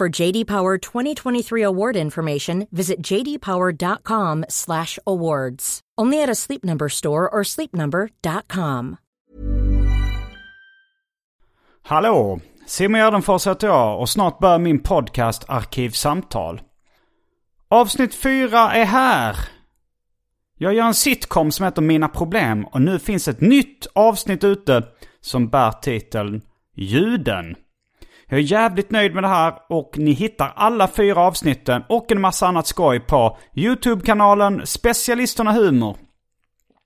For JD Power 2023 award information, visit jdpower.com/awards. Only at a Sleep Number store or sleepnumber.com. Hallå! Simon Gärdenfors heter jag och snart börjar min podcast Arkivsamtal. Avsnitt 4 är här! Jag gör en sitcom som heter Mina Problem och nu finns ett nytt avsnitt ute som bär titeln Ljuden. Jag är jävligt nöjd med det här och ni hittar alla fyra avsnitten och en massa annat skoj på YouTube-kanalen Specialisterna Humor.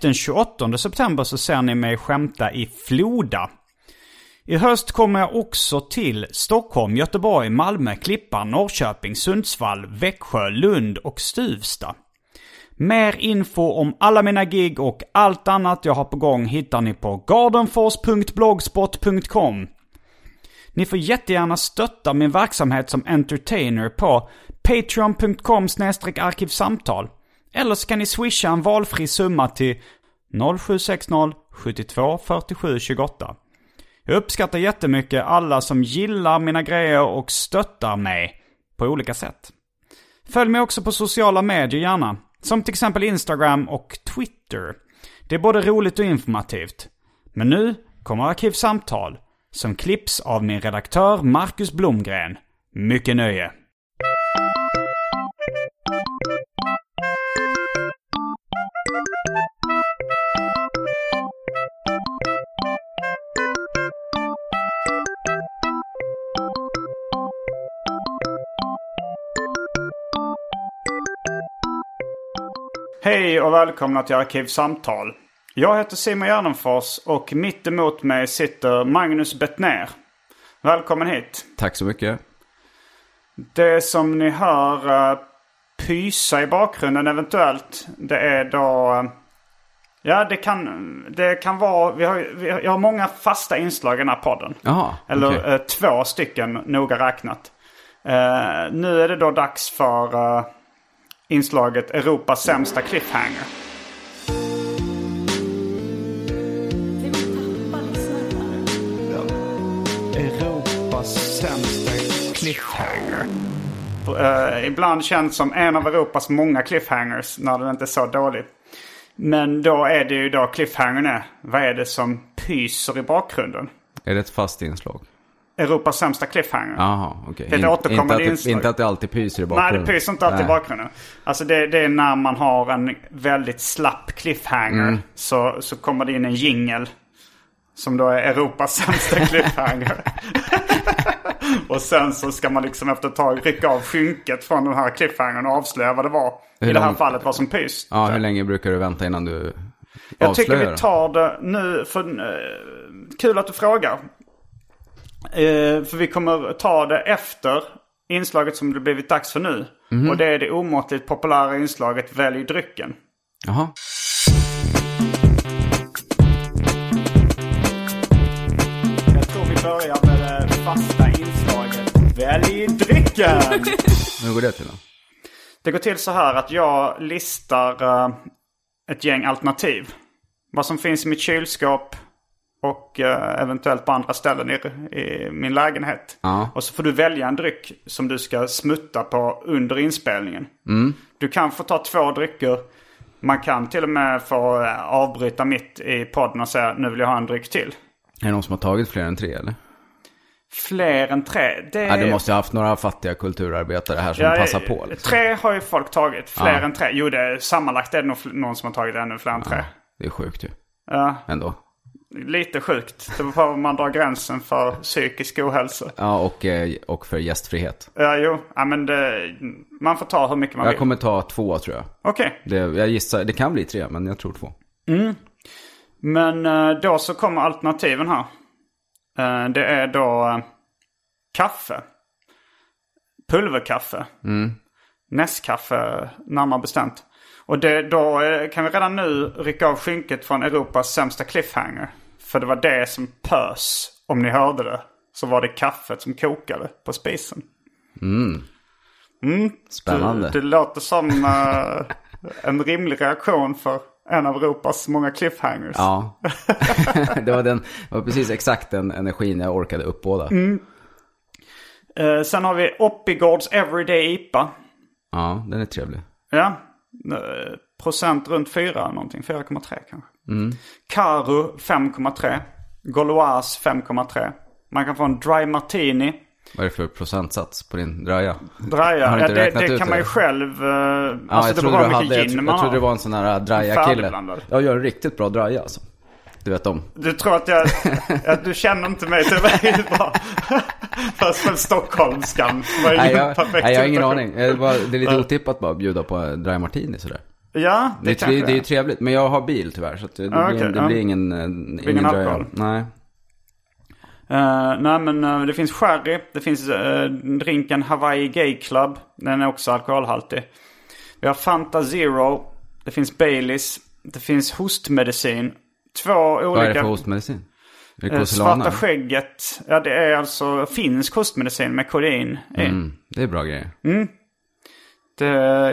Den 28 september så ser ni mig skämta i Floda. I höst kommer jag också till Stockholm, Göteborg, Malmö, Klippan, Norrköping, Sundsvall, Växjö, Lund och Stuvsta. Mer info om alla mina gig och allt annat jag har på gång hittar ni på gardenfors.blogspot.com. Ni får jättegärna stötta min verksamhet som entertainer på patreon.com arkivsamtal. Eller så kan ni swisha en valfri summa till 0760 72 47 28. Jag uppskattar jättemycket alla som gillar mina grejer och stöttar mig på olika sätt. Följ mig också på sociala medier gärna. Som till exempel Instagram och Twitter. Det är både roligt och informativt. Men nu kommer Arkivsamtal. Som klipps av min redaktör Marcus Blomgren. Mycket nöje. Hej och välkomna till Arkivsamtal. Jag heter Simon Gärdenfors och mitt emot mig sitter Magnus Bettner. Välkommen hit. Tack så mycket. Det som ni hör uh, pysa i bakgrunden eventuellt, det är då... Uh, ja, det kan, det kan vara... Vi har, vi har, jag har många fasta inslag i den här podden. Jaha, Eller okej. eh, två stycken, noga räknat. Nu är det då dags för inslaget Europas sämsta cliffhanger. Cliffhanger. Eh, ibland känns som en av Europas många cliffhangers när den inte är så dålig. Men då är det ju då cliffhangern är. Vad är det som pyser i bakgrunden? Är det ett fast inslag? Europas sämsta cliffhanger. Jaha, okej. Det är ett In- återkommande inte, att det, inslag. inte att det alltid pyser i Nej, bakgrunden. det pyser inte alltid i Nej. bakgrunden. Alltså det, det är när man har en väldigt slapp cliffhanger. Mm. Så, så kommer det in en jingel. Som då är Europas sämsta cliffhanger. och sen så ska man liksom efter ett tag rycka av skynket från den här cliffhangern och avslöja vad det var. Hur I det här lång- fallet vad som pys. Ja, hur länge brukar du vänta innan du Jag tycker avslöjar? vi tar det nu. För, eh, kul att du frågar. Eh, för vi kommer ta det efter inslaget som det blivit dags för nu. Mhm. Och det är det omåttligt populära inslaget Välj drycken. Jaha. Jag tror vi börjar med det fasta drycken. Hur går det till då? Det går till så här att jag listar eh, ett gäng alternativ. Vad som finns i mitt kylskåp och eh, eventuellt på andra ställen i, i min lägenhet. Ja. Och så får du välja en dryck som du ska smutta på under inspelningen. Du kan få ta två drycker. Man kan till och med få eh, avbryta mitt i podden och säga nu vill jag ha en dryck till. Är det någon som har tagit fler än tre eller? Fler än tre. Det Ja, du måste ha haft några fattiga kulturarbetare här som Ja, passar på. Liksom. Tre har ju folk tagit. Fler Ja. än tre. Jo, det är, sammanlagt är det nog någon som har tagit ännu fler än tre. Det är sjukt ju. Ja, Ändå. lite sjukt. Det beror på var man drar gränsen för psykisk ohälsa. Ja, och, eh, och för gästfrihet. Ja, jo. Ja, men det, man får ta hur mycket man Jag vill. kommer ta två tror jag. Okej. Det, jag gissar, det kan bli tre, men jag tror två. Men eh, då så kommer alternativen här. Eh, Det är då eh, kaffe. Pulverkaffe. Nescafé närmare bestämt. Och det, då eh, kan vi redan nu rycka av skynket från Europas sämsta cliffhanger. För det var det som pös. Om ni hörde det. Så var det kaffet som kokade på spisen. Spännande. Det, det låter som eh, en rimlig reaktion för en av Europas många cliffhangers. Ja. det, var den, det var precis exakt den energin jag orkade uppbåda. Eh, sen har vi Oppigårds Everyday IPA. Ja, den är trevlig. Ja. eh, procent runt 4 någonting. 4,3 kanske. Karu 5,3. Gauloise 5,3. Man kan få en Dry Martini. Vad är det för procentsats på din draja? Draja, ja, det, det kan man ju det? själv... Uh, Ja, alltså jag det trodde, beror hur hade, mycket jag, gin jag, man trodde det var en sån här draja-kille. Färdigblandad. Jag gör riktigt bra draja alltså. Du vet om. Du tror att jag... att du känner inte mig tillräckligt bra. Fast för stockholmskan var ju Nej, en jag, perfekt nej, jag har ingen aning. Det, det är lite otippat bara att bjuda på en dry martini sådär. Ja, det, Det, är, tre- det är ju trevligt, men jag har bil tyvärr. Så det, det, Ah, blir, okej, det ja. blir ingen, eh, ingen, alkohol. draja. Nej. Eh, nej men eh, det finns sherry. Det finns uh, drinken Hawaii Gay Club. Den är också alkoholhaltig. Vi har Fanta Zero. Det finns Baileys. Det finns hostmedicin. Två olika... Vad är det för hostmedicin? Är det Cosilana? Svarta skägget. Ja det är alltså finsk hostmedicin med kodein. Mm, det är bra grejer. Det,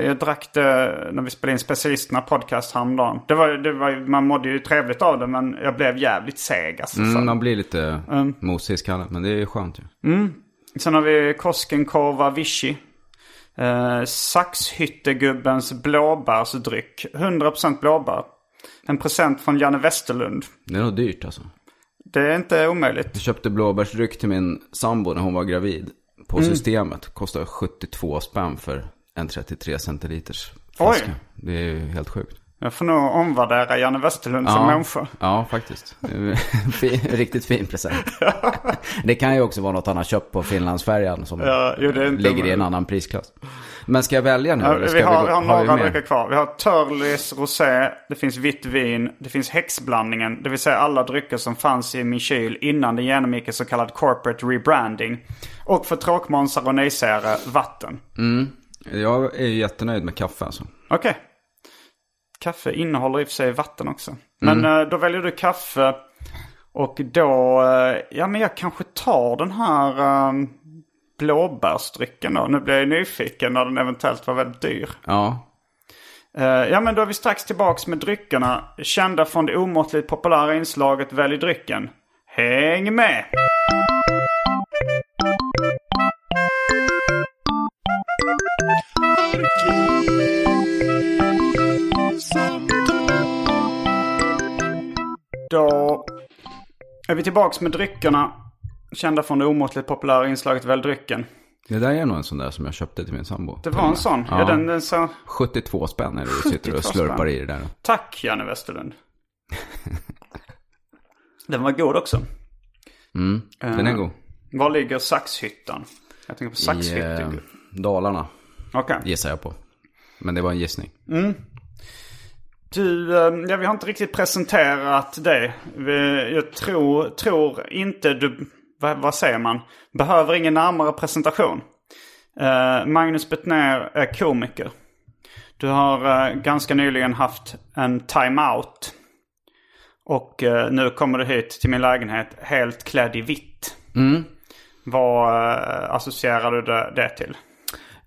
jag drack det när vi spelade in specialisterna podcast häromdagen. Det var, det var, man mådde ju trevligt av det men jag blev jävligt seg alltså. Mm, man blir lite mosig i skallen, men det är ju skönt ju. Sen har vi Koskenkorva Vichy. Eh, Saxhyttegubbens blåbärsdryck. 100% blåbär. En present från Janne Westerlund. Det är nog dyrt alltså. Det är inte omöjligt. Jag köpte blåbärsdryck till min sambo när hon var gravid. På Mm. systemet. Kostar 72 spänn för en 33 centiliters flaska. Det är ju helt sjukt. Jag får nog omvärdera Janne Westerlund som människa. ja, faktiskt. Det fin, riktigt fin present. det kan ju också vara något han har köpt på Finlandsfärjan som Ja, jo, det ligger i en annan prisklass. Men ska jag välja nu? Ja, vi har, gå- vi har vi några drycker kvar. Vi har Turleys Rosé, det finns vitt vin, det finns häxblandningen. Det vill säga alla drycker som fanns i min kyl innan den genomgick en så kallad corporate rebranding. Och för tråkmånsar och nejsägare, vatten. Jag är jättenöjd med kaffe alltså. Okej. Kaffe innehåller i och för sig vatten också. Men eh, då väljer du kaffe. Och då, eh, ja men jag kanske tar den här um, blåbärsdrycken då. Nu blir jag nyfiken när den eventuellt var väldigt dyr. Ja, Eh, ja men då är vi strax tillbaks med dryckerna. Kända från det omåttligt populära inslaget Välj drycken. Häng med! Då är vi tillbaks med dryckerna. Kända från det omåttligt populära inslaget Välj drycken. det där är nog en sån där som jag köpte till min sambo. Det var en sån. Ja. Ja. den, den så... 72 spänn är det du sitter 72 och slurpar spänn. i det där. Tack Janne Westerlund. den var god också. Mm, den är god. Var ligger Saxhyttan? Jag tänker på I Saxhytte. eh, Dalarna Okej. gissar jag på. Men det var en gissning. Du, eh, ja, vi har inte riktigt presenterat det. Jag tror, tror inte du, vad, vad säger man? Behöver ingen närmare presentation. Eh, Magnus Bettner är komiker. Du har eh, ganska nyligen haft en time-out. Och eh, nu kommer du hit till min lägenhet helt klädd i vitt. Vad eh, associerar du det till?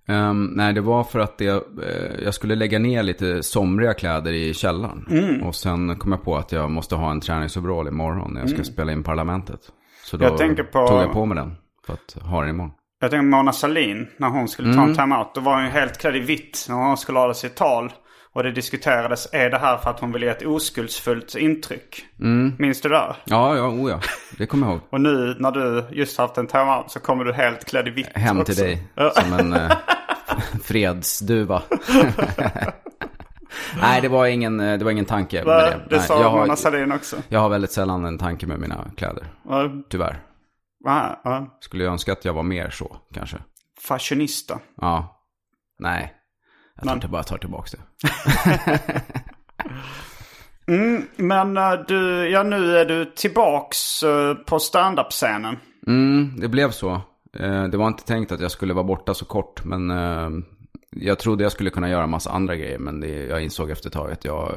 Ehm, nej, det var för att jag, eh, jag skulle lägga ner lite somriga kläder i källaren. Mm. Och sen kom jag på att jag måste ha en träningsoverall imorgon när jag ska spela in Parlamentet. Så då Mm. Jag tänker på- tog jag på mig den för att ha den imorgon. Jag tänker Mona Sahlin, när hon skulle ta en time-out. Då var hon helt klädd i vitt när hon skulle hålla sitt tal. Och det diskuterades, är det här för att hon vill ge ett oskuldsfullt intryck? Mm. Minns du det? Ja, ja, oh ja. Det kommer jag ihåg. Och nu när du just haft en timeout så kommer du helt klädd i vitt Hem också. till dig Ja. som en eh, fredsduva. Nej, det var ingen, det var ingen tanke med det. det Nej, sa jag, Mona har, Sahlin också. jag har väldigt sällan en tanke med mina kläder. Ja, Tyvärr. ja, ja. Skulle jag önska att jag var mer så, kanske. Fashionista. Ja. Nej. Jag tar Men- till, bara tar tillbaka det. Men eh, du, ja nu är du tillbaks eh, på standup-scenen. Mm, det blev så. Eh, Det var inte tänkt att jag skulle vara borta så kort, men eh, jag trodde jag skulle kunna göra en massa andra grejer, men det, jag insåg efter ett tag att jag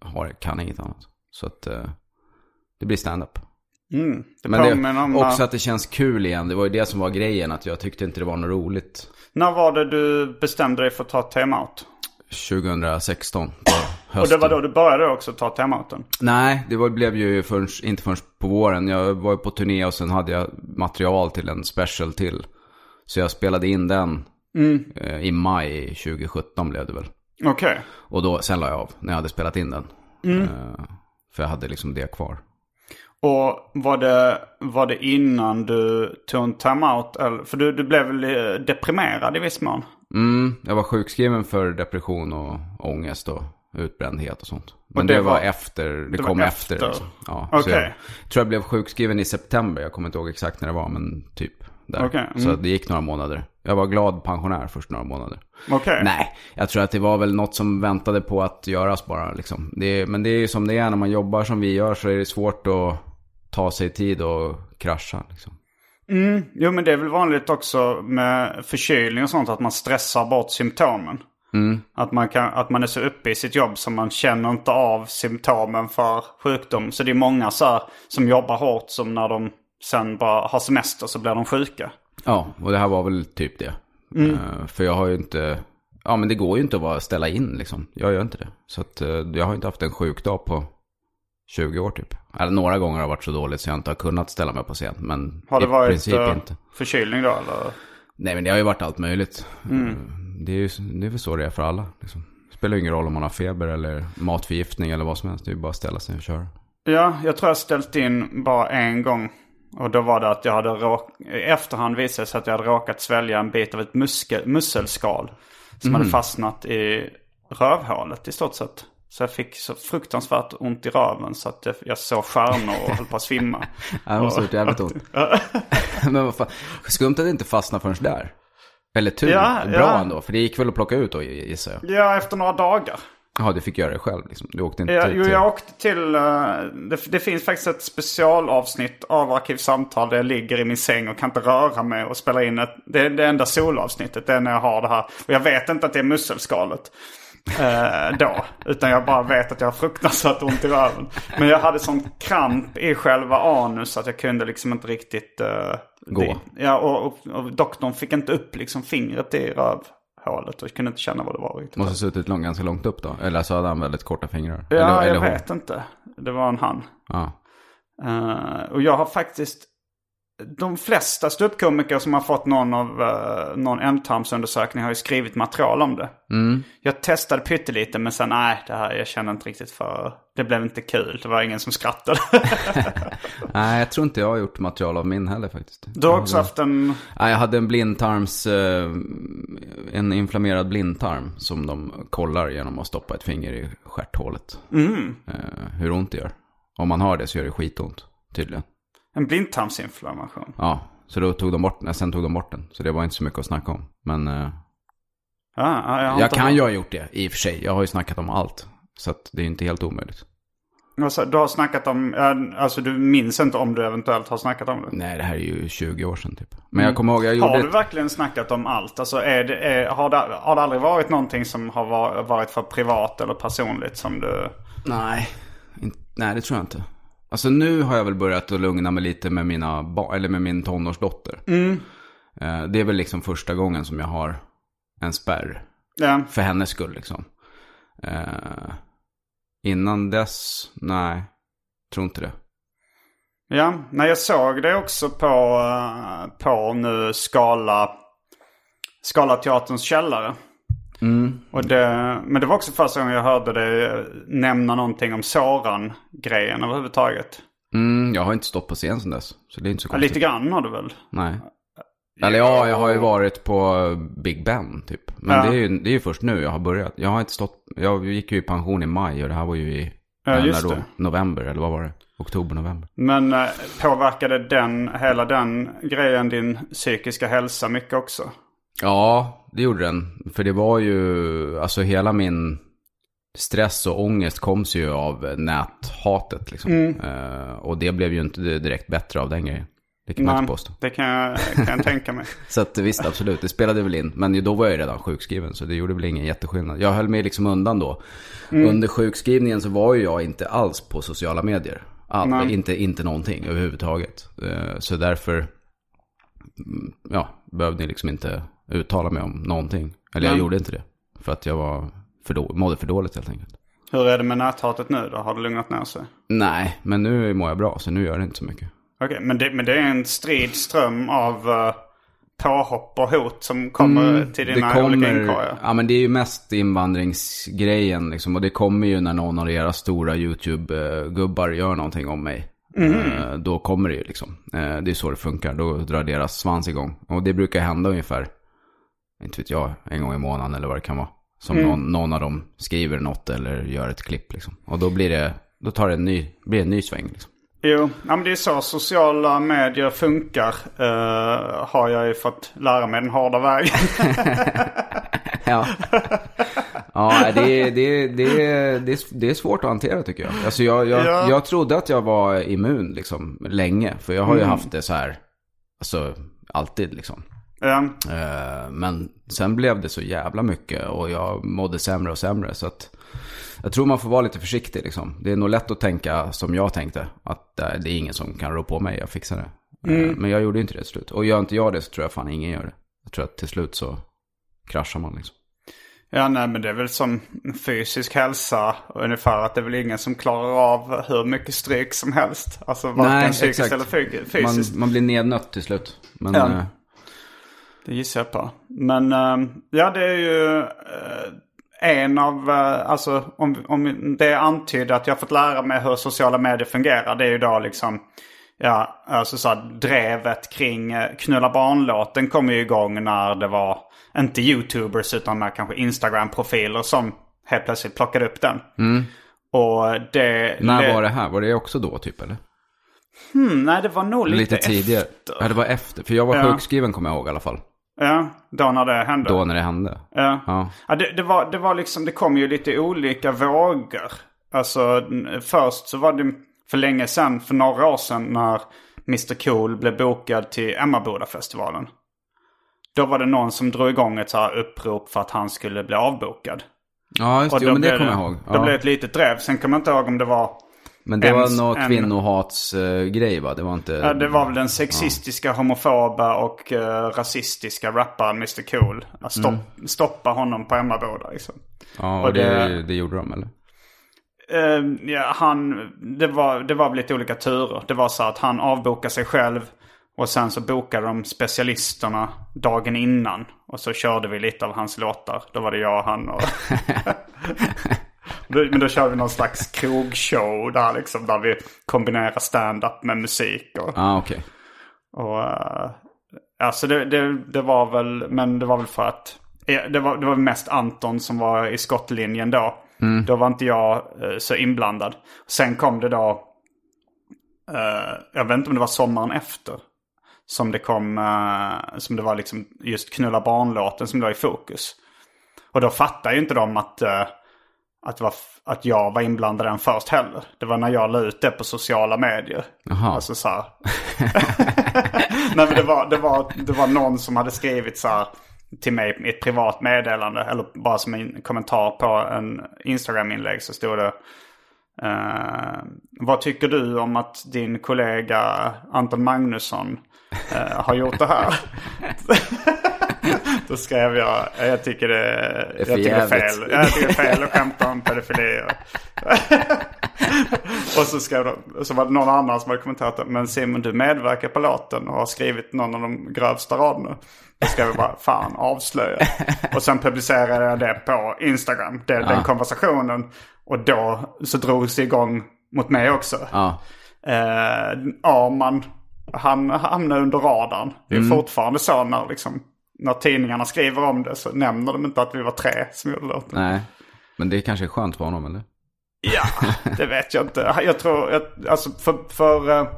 har, kan inget annat. Så att eh, det blir stand-up. Mm. Det Men det, om... också att det känns kul igen. Det var ju det som var grejen, att jag tyckte inte det var något roligt. När var det du bestämde dig för att ta timeout? 2016 på hösten. Och det var då du började också ta timeouten? Nej, det var, blev ju förrän, inte förrän på våren. Jag var ju på turné och sen hade jag material till en special till. Så jag spelade in den eh, i maj 2017 blev det väl. Okej. Och då, sen la jag av när jag hade spelat in den. Eh, för jag hade liksom det kvar. Och var det, var det innan du tog en timeout? För du, du blev väl eh, deprimerad i viss mån? Mm, jag var sjukskriven för depression och ångest och utbrändhet och sånt. Men det det, var, var- efter, det, det kom efter? efter. liksom. ja, Okej. jag tror jag blev sjukskriven i september. Jag kommer inte ihåg exakt när det var, men typ där. Okej, mm. Så det gick några månader. Jag var glad pensionär först några månader. Okej. Nej, jag tror att det var väl något som väntade på att göras bara. Liksom. Det, men det är ju som det är när man jobbar som vi gör så är det svårt att ta sig tid och krascha. Liksom. Jo men det är väl vanligt också med förkylning och sånt att man stressar bort symptomen. Att, man kan, att man är så uppe i sitt jobb så man känner inte av symptomen för sjukdom. Så det är många så här, som jobbar hårt som när de sen bara har semester så blir de sjuka. Ja, och det här var väl typ det. Eh, för jag har ju inte, ja men det går ju inte att bara ställa in liksom. Jag gör inte det. Så att eh, jag har inte haft en sjukdag på 20 år typ. Eller några gånger har det varit så dåligt så jag inte har kunnat ställa mig på scen. Men Har det i varit princip eh, inte. förkylning då eller? Nej men det har ju varit allt möjligt. Mm. Det är ju det är väl så det är för alla. Liksom. Det spelar ingen roll om man har feber eller matförgiftning eller vad som helst. Det är ju bara att ställa sig och köra. Ja, jag tror jag ställt in bara en gång. Och då var det att jag hade råk... I efterhand visade det sig att jag hade råkat svälja en bit av ett muske... musselskal. Som hade fastnat i rövhålet i stort sett. Så jag fick så fruktansvärt ont i röven så att jag, jag såg stjärnor och höll på att svimma. Ja, det måste ha gjort jävligt ont. men vad fan, skumt att det inte fastnade förrän där. Eller tur, Ja, bra ja. ändå. För det gick väl att plocka ut då gissar jag. Ja, efter några dagar. Ja, du fick göra det själv liksom. Du åkte inte Ja, till... jo, jag åkte till... eh, det, det finns faktiskt ett specialavsnitt av Arkivsamtal där jag ligger i min säng och kan inte röra mig och spela in ett... Det är det enda solavsnittet, det är när jag har det här. Och jag vet inte att det är musselskalet. Eh, då. Utan jag bara vet att jag har fruktansvärt ont i röven. Men jag hade sån kramp i själva anus att jag kunde liksom inte riktigt... eh, Gå. Ja, och, och, och doktorn fick inte upp liksom fingret i rövhålet och kunde inte känna vad det var riktigt. Måste ha suttit lång, ganska långt upp då. Eller så hade han väldigt korta fingrar. Ja, eller, jag eller hon. vet inte. Det var en han. Ja. Eh, och jag har faktiskt... De flesta ståuppkomiker som har fått någon av uh, någon ändtarmsundersökning har ju skrivit material om det. Jag testade pyttelite men sen nej, det här jag känner inte riktigt för... Det blev inte kul. Det var ingen som skrattade. Nej, jag tror inte jag har gjort material av min heller faktiskt. du har också haft en... Nej, jag hade en blindtarms... Eh, en inflammerad blindtarm som de kollar genom att stoppa ett finger i stjärthålet. Eh, hur ont det gör. Om man har det så gör det skitont, tydligen. En blindtarmsinflammation. Ja, så då tog de bort den. Sen tog de bort den. Så det var inte så mycket att snacka om. Men eh, Ja, ja, jag har jag inte kan ju ha gjort det i och för sig. Jag har ju snackat om allt. Så att det är inte helt omöjligt. Alltså, du har snackat om... Alltså du minns inte om du eventuellt har snackat om det? Nej, det här är ju 20 år sedan typ. Men jag kommer ihåg, jag gjorde... Har du ett- verkligen snackat om allt? Alltså är det, är, har, det, har det aldrig varit någonting som har var- varit för privat eller personligt som du... Nej, in, nej det tror jag inte. Alltså nu har jag väl börjat att lugna mig lite med mina ba- eller med min tonårsdotter. Eh, det är väl liksom första gången som jag har en spärr. Ja, För hennes skull liksom. Eh, innan dess, nej. Tror inte det. ja. när jag såg det också på, eh, på nu Skala, Skala Teaterns källare. Och det, men det var också första gången jag hörde dig nämna någonting om Soran-grejen överhuvudtaget. Mm, jag har inte stått på scen sedan dess. Så det är inte så Ja, lite grann har du väl? Nej. Eller ja, jag har ju varit på Big Ben typ. Men Ja. det, är ju, det är ju först nu jag har börjat. Jag har inte stått, jag gick ju i pension i maj och det här var ju i, Ja, eh, just det. November eller vad var det? Oktober, november. Men eh, påverkade den, hela den grejen din psykiska hälsa mycket också? Ja, det gjorde den. För det var ju, alltså hela min stress och ångest kom sig ju av näthatet liksom. Mm. Eh, och det blev ju inte direkt bättre av den grejen. Det kan man Nej, inte påstå. det kan jag, kan jag tänka mig. Så att visst, absolut, det spelade väl in. Men då var jag ju redan sjukskriven, så det gjorde väl ingen jätteskillnad. Jag höll mig liksom undan då. Mm. Under sjukskrivningen så var ju jag inte alls på sociala medier. All, Nej. inte, inte någonting överhuvudtaget. Eh, Så därför, mm, ja, behövde jag liksom inte uttala mig om någonting. Eller jag gjorde inte det. För att jag var för då, mådde för dåligt helt enkelt. Hur är det med näthatet nu då? Har det lugnat ner sig? Nej, men nu mår jag bra, så nu gör det inte så mycket. Okej, men, det, men det är en strid ström av uh, påhopp och hot som kommer till dina olika inkorgar? ja men det är ju mest invandringsgrejen liksom. Och det kommer ju när någon av era stora YouTube-gubbar gör någonting om mig. Eh, Då kommer det ju liksom. Eh, Det är så det funkar. Då drar deras svans igång. Och det brukar hända ungefär, inte vet jag, en gång i månaden eller vad det kan vara. Som någon, någon av dem skriver något eller gör ett klipp liksom. Och då blir det, då tar det en ny, blir en ny sväng liksom. Jo, ja, men det är så sociala medier funkar. eh, har jag ju fått lära mig den hårda vägen. Ja, ja det, är- det, det, det, är- svårt att hantera tycker jag. Alltså jag, jag, Ja. jag trodde att jag var immun liksom länge. För jag har ju haft det så här, alltså alltid liksom. Eh, Men sen blev det så jävla mycket och jag mådde sämre och sämre. Så att jag tror man får vara lite försiktig liksom. Det är nog lätt att tänka som jag tänkte. Att eh, det är ingen som kan rå på mig, jag fixar det. Eh, Men jag gjorde inte det till slut. Och gör inte jag det så tror jag fan ingen gör det. Jag tror att till slut så kraschar man liksom. ja, nej men det är väl som fysisk hälsa ungefär. Att det är väl ingen som klarar av hur mycket stryk som helst. Alltså varken psykiskt eller fy- fysiskt. Man, man blir nednött till slut. Men Ja. Det gissar jag på. Men eh, ja, det är ju eh, en av, eh, alltså om, om det antyder att jag fått lära mig hur sociala medier fungerar. Det är ju då liksom, ja, alltså så här, drevet kring eh, Knulla barn-låten kom ju igång när det var, inte YouTubers utan när kanske Instagram-profiler som helt plötsligt plockade upp den. Och det... när var det här? Var det också då typ eller? Hmm, nej, det var nog lite, Lite, tidigare. efter. Ja, det var efter. För jag var Ja. sjukskriven kommer jag ihåg i alla fall. Ja, då när det hände. Då när det hände. Ja. Ja. Ja, det, det, var, det var liksom, det kom ju lite olika vågor. Alltså först så var det för länge sedan, för några år sedan när Mr Cool blev bokad till Emmaboda-festivalen. Då var det någon som drog igång ett så här upprop för att han skulle bli avbokad. Ja, just det. Jo, men det blev kommer jag ihåg. Ja. blev det ett litet drev. Sen kommer jag inte ihåg om det var... Men det en- var någon en- kvinnohatsgrej va? Det var inte... Ja, det var väl den sexistiska, homofoba och eh, rasistiska rapparen Mr Cool. Att stopp, Stoppa honom på Emmaboda liksom. Ja, och och det, det- det gjorde de eller? Eh, ja, han, det, var, det var väl lite olika turer. Det var så att han avbokade sig själv. Och sen så bokade de specialisterna dagen innan. Och så körde vi lite av hans låtar. Då var det jag och han och... Men då körde vi någon slags krogshow där liksom. Där vi kombinerar stand-up med musik. Och, Ja, okej. och uh, alltså det, det, det var väl, men det var väl för att det var, det var mest Anton som var i skottlinjen då. Då var inte jag eh, så inblandad. Sen kom det då, eh, jag vet inte om det var sommaren efter. Som det kom, eh, som det var liksom just knulla barnlåten som var i fokus. Och då fattade ju inte de att, att, var, att jag var inblandad den först heller. Det var när jag la ut det på sociala medier. Jaha. Alltså så här. Nej men det var, det, var, det var någon som hade skrivit så här till mig i ett privat meddelande. Eller bara som en kommentar på en Instagram-inlägg så stod det. Eh, vad tycker du om att din kollega Anton Magnusson eh, har gjort det här? Då skrev jag, jag tycker det, är jag tycker är fel. jävligt. Jag tycker fel att skämta om pedofili. och så skrev de, så var det någon annan som hade kommenterat det. Men Simon du medverkar på låten och har skrivit någon av de grövsta raderna. Då skrev jag bara, fan avslöja. och sen publicerade jag det på Instagram, det, den konversationen. Och då så drogs det igång mot mig också. Ja. Eh, Arman, han hamnade under radarn. Det är fortfarande så när, liksom, när tidningarna skriver om det så nämner de inte att vi var tre som gjorde låten. Nej. Men det kanske är skönt för honom eller? Ja, det vet jag inte. Jag tror, jag, alltså för, för, eh,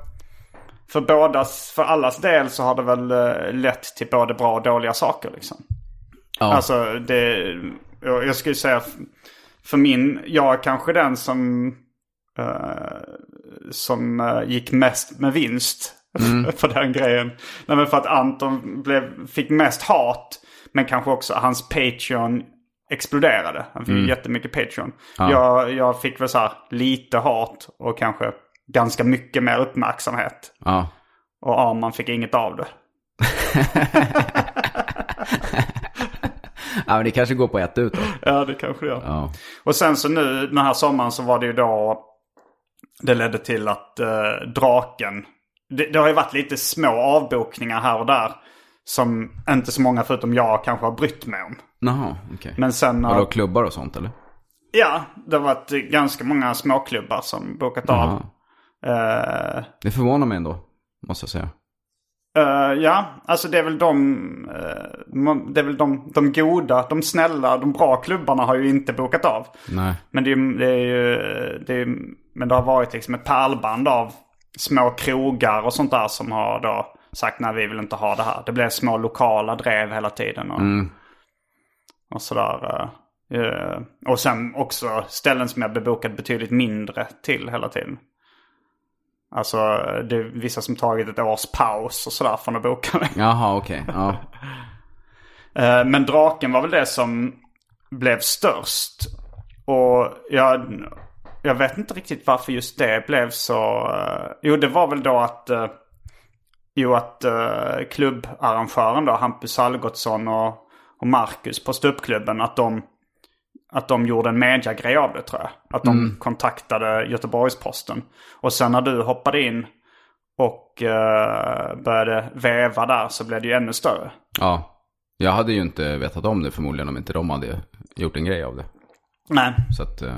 för bådas, för allas del så har det väl eh, lett till både bra och dåliga saker liksom. Ja. Alltså det, jag jag skulle säga för min, jag är kanske den som, eh, som gick mest med vinst på den grejen. Nej men för att Anton blev, fick mest hat, men kanske också hans Patreon exploderade. Han fick jättemycket Patreon. Jag, jag fick väl så här lite hat och kanske ganska mycket mer uppmärksamhet. Ja. Och Arman fick inget av det. ja, men det kanske går på ett ut då. Ja, det kanske det gör. Ja. Och sen så nu den här sommaren så var det ju då det ledde till att eh, draken. Det, det har ju varit lite små avbokningar här och där. Som inte så många förutom jag kanske har brytt mig om. Jaha, okej. Men sen... Vadå, har- klubbar och sånt eller? Ja, det har varit ganska många småklubbar som bokat av. Jaha. Eh, Det förvånar mig ändå, måste jag säga. eh, ja, alltså det är väl de, man- det är väl de, de goda, de snälla, de bra klubbarna har ju inte bokat av. Nej. Men det är, det är ju, det är, men det har varit liksom ett pärlband av små krogar och sånt där som har då sagt nej vi vill inte ha det här. Det blev små lokala drev hela tiden och, och sådär. eh, eh, och sen också ställen som jag bebokade betydligt mindre till hela tiden. Alltså det är vissa som tagit ett års paus och sådär från att boka mig. Jaha, okej. Ja. Eh, Men draken var väl det som blev störst. Och jag, jag vet inte riktigt varför just det blev så. eh, Jo, det var väl då att, eh, jo, att uh, klubbarrangören då, Hampus Algotsson och, och Marcus på ståuppklubben, att de, att de gjorde en mediagrej av det tror jag. Att de kontaktade Göteborgs-Posten. Och sen när du hoppade in och eh, började väva där så blev det ju ännu större. ja. Jag hade ju inte vetat om det förmodligen om inte de hade gjort en grej av det. Nej. Så att eh,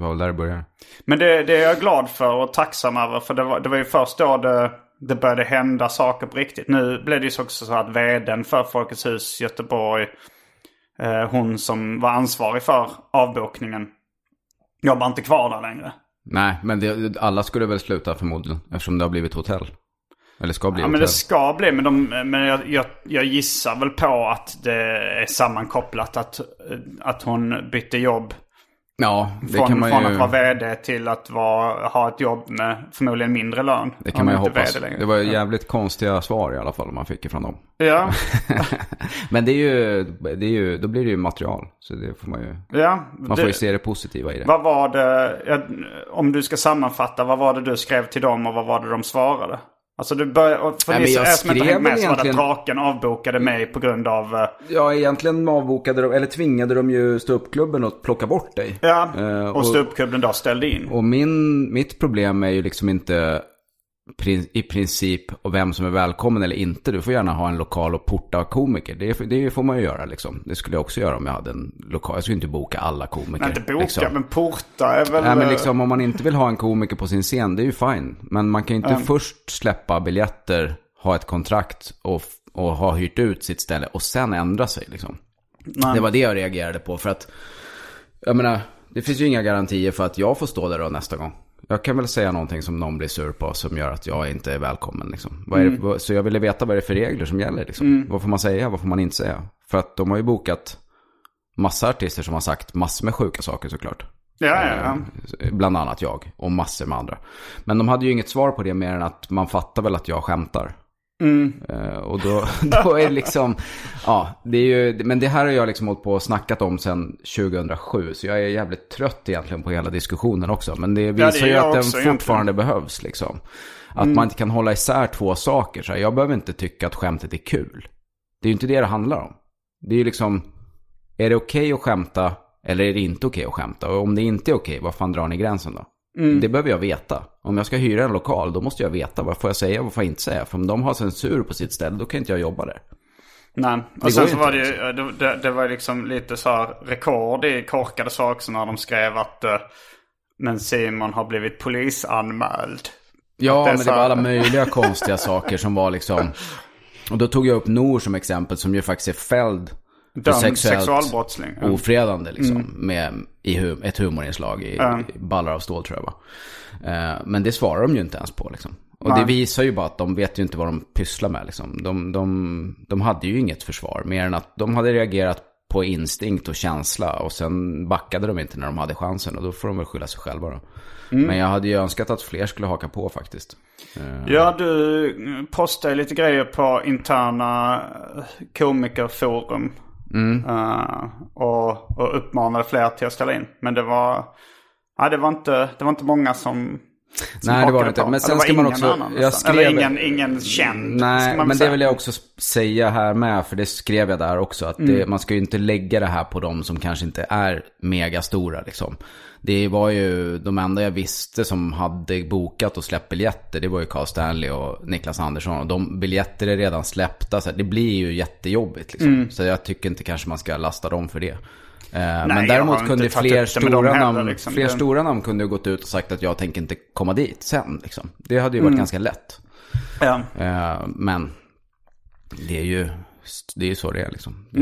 det var väl där det började. Men det, det är jag glad för och tacksam över. För det var, det var ju först då det, det började hända saker på riktigt. Nu blev det ju också så att vdn för Folkets hus Göteborg, eh, hon som var ansvarig för avbokningen, jobbar inte kvar där längre. Nej, men det, alla skulle väl sluta förmodligen. Eftersom det har blivit hotell. Eller ska bli Ja men det ska bli, men, de, men jag, jag, jag gissar väl på att det är sammankopplat att, att hon bytte jobb. Ja, det Från, kan man från ju... att vara vd till att vara, ha ett jobb med förmodligen mindre lön. Det kan man ju hoppas. Det var jävligt konstiga svar i alla fall man fick ifrån dem. Ja, Men det är ju, det är ju, då blir det ju material. Så det får man ju, ja. man får ju se det positiva i det. Vad var det, om du ska sammanfatta, vad var det du skrev till dem och vad var det de svarade? Alltså du började, för Nej, ni men jag som inte skrev hängt med så var det egentligen- draken avbokade mig på grund av, eh, Ja, egentligen avbokade de, eller tvingade de ju ståuppklubben att plocka bort dig. ja, Eh, och och- ståuppklubben då ställde in. Och min, mitt problem är ju liksom inte i princip och vem som är välkommen eller inte. Du får gärna ha en lokal och porta komiker. Det, det får man ju göra liksom. Det skulle jag också göra om jag hade en lokal. Jag skulle inte boka alla komiker. Nej, inte boka, liksom. men porta är väl... Nej men eh, liksom om man inte vill ha en komiker på sin scen, det är ju fine. Men man kan ju inte först släppa biljetter, ha ett kontrakt och, och ha hyrt ut sitt ställe och sen ändra sig liksom. nej. Det var det jag reagerade på för att, jag menar, det finns ju inga garantier för att jag får stå där då nästa gång. Jag kan väl säga någonting som någon blir sur på som gör att jag inte är välkommen liksom. Vad är det, vad- så jag ville veta vad det är för regler som gäller liksom. Vad får man säga, vad får man inte säga? För att de har ju bokat massa artister som har sagt massor med sjuka saker såklart. Ja, ja, ja. Eh, Bland annat jag och massor med andra. Men de hade ju inget svar på det mer än att man fattar väl att jag skämtar. Eh, och då, då är det liksom, ja, det är ju, men det här har jag liksom hållit på och snackat om sedan 2007. Så jag är jävligt trött egentligen på hela diskussionen också. Men det det är visar ju att den egentligen. fortfarande behövs liksom. Att man inte kan hålla isär två saker. Så här, jag behöver inte tycka att skämtet är kul. Det är ju inte det det handlar om. Det är ju liksom, är det okej att skämta eller är det inte okej att skämta? Och om det inte är okej, vad fan drar ni gränsen då? Det behöver jag veta. Om jag ska hyra en lokal, då måste jag veta vad får jag säga och vad får jag inte säga. För om de har censur på sitt ställe, då kan inte jag jobba där. Nej, och sen ju så var det ju, det, det, det var liksom lite så här rekord i korkade saker när de skrev att eh, men Simon har blivit polisanmäld. Ja, det men det var alla möjliga konstiga saker som var liksom... Och då tog jag upp Nor som exempel, som ju faktiskt är fälld Dömd sexuellt sexualbrottsling. Mm. ofredande liksom. Med i hu- ett humorinslag i, i Ballar av stål tror jag va. Eh, men det svarar de ju inte ens på liksom. Och det visar ju bara att de vet ju inte vad de pysslar med liksom. De, de, de hade ju inget försvar, mer än att de hade reagerat på instinkt och känsla. Och sen backade de inte när de hade chansen. Och då får de väl skylla sig själva då. Mm. Men jag hade ju önskat att fler skulle haka på faktiskt. Eh, Ja, du postade lite grejer på interna eh, komikerforum. Mm. Uh, och, och uppmanade fler till att ställa in. Men det var, ja, det var, inte, det var inte många som Nej, det var det inte. Men sen ska det man också- annan jag skrev- Eller ingen, ingen känd. Nej, men säga. det vill jag också säga här med, för det skrev jag där också, att det, Mm. man ska ju inte lägga det här på de som kanske inte är megastora liksom. Det var ju de enda jag visste som hade bokat och släppt biljetter, det var ju Carl Stanley och Niklas Andersson. Och de biljetter är redan släppta, så det blir ju jättejobbigt liksom. Mm. Så jag tycker inte kanske man ska lasta dem för det. Eh, jag men däremot kunde fler stora, heller, namn, liksom. fler stora namn kunde gått ut och sagt att jag tänker inte komma dit sen. Liksom. Det hade Mm. ju varit ganska lätt. Ja. Eh, men det är ju det är ju så det är liksom. Är,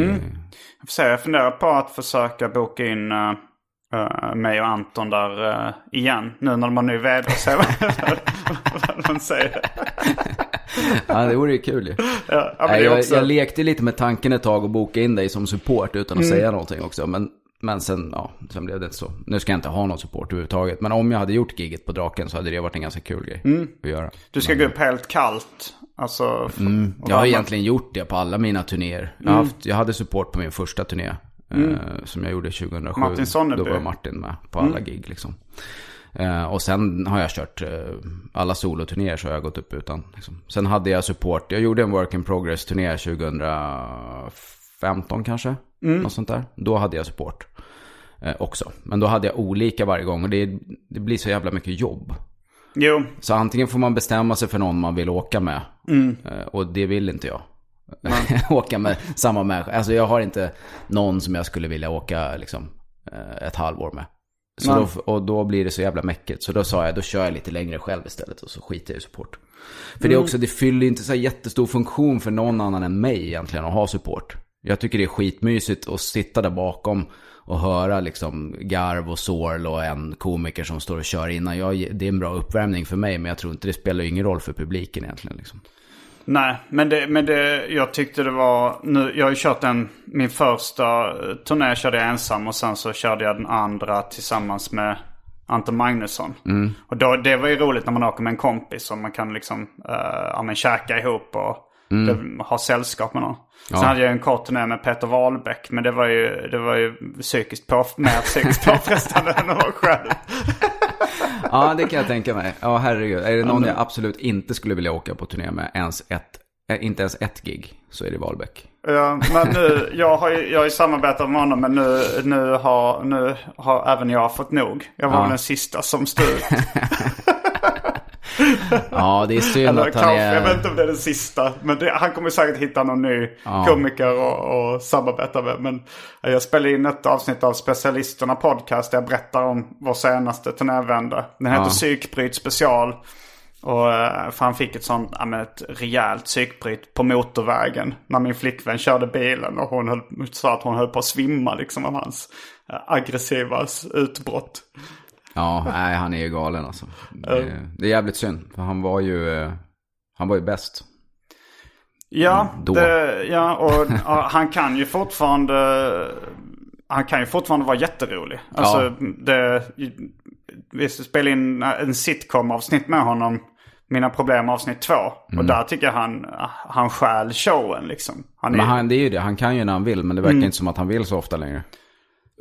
Jag se, jag funderar på att försöka boka in uh, mig och Anton där uh, igen. Nu när de har ny vd. Se vad vad de säger. Ja, det vore ju kul ju. Ja, men Nej, jag, också... jag lekte lite med tanken ett tag och boka in dig som support utan att Mm. säga någonting också. Men, men sen, ja, sen blev det inte så. Nu ska jag inte ha någon support överhuvudtaget. Men om jag hade gjort giget på Draken så hade det varit en ganska kul grej Mm. att göra. Du ska gå upp helt kallt. Alltså... f- och Jag har egentligen gjort det på alla mina turnéer. Jag, Mm. haft, jag hade support på min första turné. Eh, som jag gjorde 2007. Martin Sonneby. Då var Martin med på Mm. alla gig liksom. Eh, och sen har jag kört eh, alla soloturnéer så har jag gått upp utan. Liksom. Sen hade jag support. Jag gjorde en work in progress turné 2015 kanske. Mm. Något sånt där. Då hade jag support. Eh, också. Men då hade jag olika varje gång. Och det, det blir så jävla mycket jobb. Jo, Så antingen får man bestämma sig för någon man vill åka med. Mm. Eh, Och det vill inte jag. åka med samma människa. Alltså jag har inte någon som jag skulle vilja åka liksom, eh, ett halvår med. Så då, och då blir det så jävla mäckigt. Så då sa jag, då kör jag lite längre själv istället och så skiter jag i support. För det är också, det fyller inte så jättestor funktion för någon annan än mig egentligen att ha support. Jag tycker det är skitmysigt att sitta där bakom och höra liksom garv och sorl och en komiker som står och kör innan. Jag, det är en bra uppvärmning för mig, men jag tror inte det spelar ingen roll för publiken egentligen. Liksom. Nej. Men, det, men det, jag tyckte det var... Nu, jag har ju kört en... Min första eh, turné körde jag ensam och sen så körde jag den andra tillsammans med Anton Magnusson. Mm. Och då, det var ju roligt när man åker med en kompis och man kan liksom uh, ja, men käka ihop och det, ha sällskap med någon. Sen Mm. Ja. hade jag en kort turné med Peter Wahlbeck. Men det var ju, det var ju psykiskt på, mer psykiskt påfrestande än att vara själv. Ja, det kan jag tänka mig. Ja, herregud. Är det någon jag absolut inte skulle vilja åka på turné med, ens ett, eh, inte ens ett gig, så är det Wahlbeck. Ja, men nu, jag har ju jag har ju samarbetat med honom men nu, nu, har, nu har även jag fått nog. Jag var Ja. den sista som stod ut. Ja, det är synd Eller att han kanske, jag vet är... inte om det är den sista. Men det, han kommer säkert hitta någon ny komiker och, och samarbeta med. Men jag spelade in ett avsnitt av Specialisterna podcast där jag berättar om vår senaste turnévända. Den heter Ja. Psykbryt special. Och eh, för han fick ett sånt, ja, men ett rejält psykbryt på motorvägen. När min flickvän körde bilen och hon höll, sa att hon höll på att svimma liksom av hans eh, aggressiva utbrott. Ja, nej, han är ju galen alltså. Det, det är jävligt synd, för han var ju... eh, Han var ju bäst. Ja, Mm, det, ja och ja, han kan ju fortfarande... Han kan ju fortfarande vara jätterolig. Alltså, Ja. det, vi spelade in en sitcom-avsnitt med honom. Mina problem avsnitt två. Mm. Och där tycker jag han, han stjäl showen liksom. Han är, Men han, det är ju det, han kan ju när han vill, men det verkar inte som att han vill så ofta längre.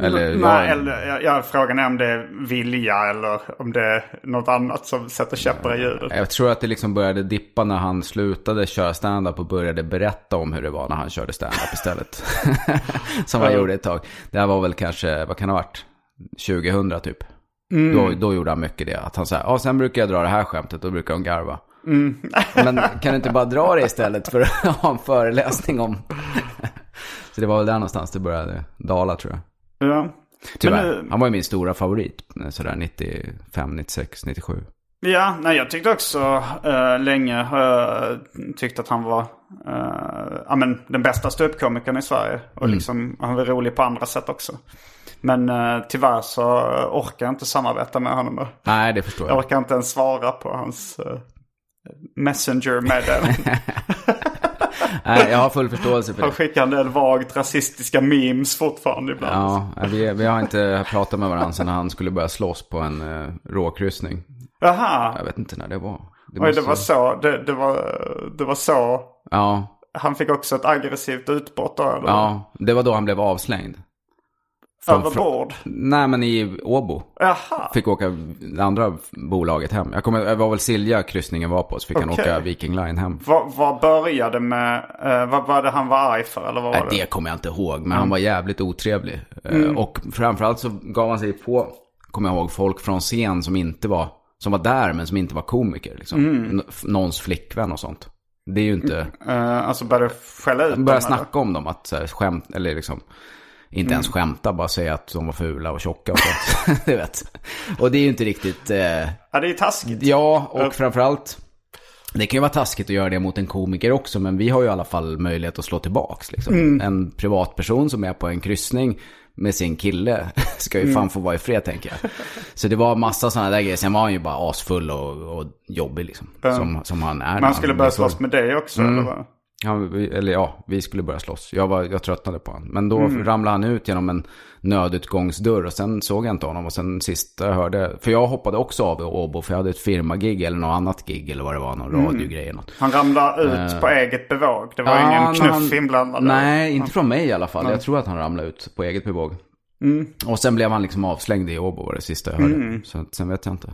Eller, Nej, jag, eller, ja, frågan är om det är vilja eller om det är något annat som sätter käppar i hjulet. jag tror att det liksom började dippa när han slutade köra stand-up och började berätta om hur det var när han körde stand-up istället. Som han gjorde ett tag. Det här var väl kanske, vad kan det ha varit? 2000 typ. Då, då gjorde han mycket det. Att han sa, ja sen brukar jag dra det här skämtet, då brukar de garva. Men kan du inte bara dra det istället för att ha en föreläsning om... Så det var väl där någonstans det började dala tror jag. Ja. Tyvärr. Men Han var ju min stora favorit. Sådär 95, 96, 97. Ja, nej jag tyckte också uh, länge uh, tyckte att han var uh, ja, men, den bästa ståuppkomikern i Sverige. Och liksom, han var rolig på andra sätt också. Men uh, tyvärr så orkar jag inte samarbeta med honom. Nej, det förstår Jag jag. orkar inte ens svara på hans uh, messenger-meddelanden. Nej, jag har full förståelse för Han det. skickar en del vagt rasistiska memes fortfarande ibland. Ja, vi, vi har inte pratat med varandra sedan han skulle börja slåss på en uh, råkryssning. Jaha, Jag vet inte när det var. Det Oj, det var så. Det, det, var, det var så. Ja, Han fick också ett aggressivt utbrott då eller? ja, det var då han blev avslängd. Från- Över från- bord? Nej, men i Åbo. Jaha. Fick åka det andra bolaget hem. Jag kommer, det var väl Silja kryssningen var på, så fick han Okej. åka Viking Line hem. Vad, vad började med, eh, vad var det han var arg för eller vad var Nej, det? det kommer jag inte ihåg, men han var jävligt otrevlig. Eh, Mm. Och framförallt så gav han sig på, kommer jag ihåg, folk från scen som inte var, som var där men som inte var komiker. Liksom. Mm. Någons flickvän och sånt. Det är ju inte, Eh, alltså började skälla ut börja dem, eller? snacka om dem, att så här, skämt, eller liksom, inte ens Mm. skämta, bara säga att de var fula och tjocka och sånt. du vet. Och det är ju inte riktigt... Eh, Ja, det är ju taskigt. Ja, och framförallt, det kan ju vara taskigt att göra det mot en komiker också, men vi har ju i alla fall möjlighet att slå tillbaks. Liksom. En privatperson som är på en kryssning med sin kille ska ju fan få vara i fred, tänker jag. Så det var massa sådana där grejer. Sen var han ju bara asfull och, och jobbig, liksom. Som, som han är. Man skulle börja slåss med dig också Mm. eller vad? Vi, eller ja, vi skulle börja slåss. Jag, var, jag tröttnade på honom. Men då Mm. ramlade han ut genom en nödutgångsdörr och sen såg jag inte honom. Och sen sista jag hörde, för jag hoppade också av i Åbo för jag hade ett firmagig eller något annat gig eller vad det var, någon Mm. radiogrej något. Han ramlade ut på eget bevåg. Det var. Ja, ingen knuff han- inblandad. Nej, inte från mig i alla fall. Jag tror att han ramlade ut på eget bevåg. Mm. Och sen blev han liksom avslängd i Åbo var det sista jag hörde. Så att, sen vet jag inte.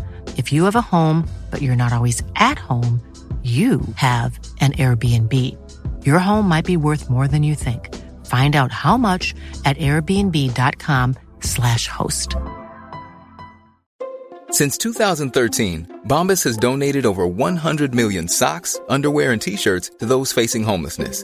If you have a home, but you're not always at home, you have an Airbnb. Your home might be worth more than you think. Find out how much at airbnb.com/slash host. Since 2013, Bombas has donated over 100 million socks, underwear, and t-shirts to those facing homelessness.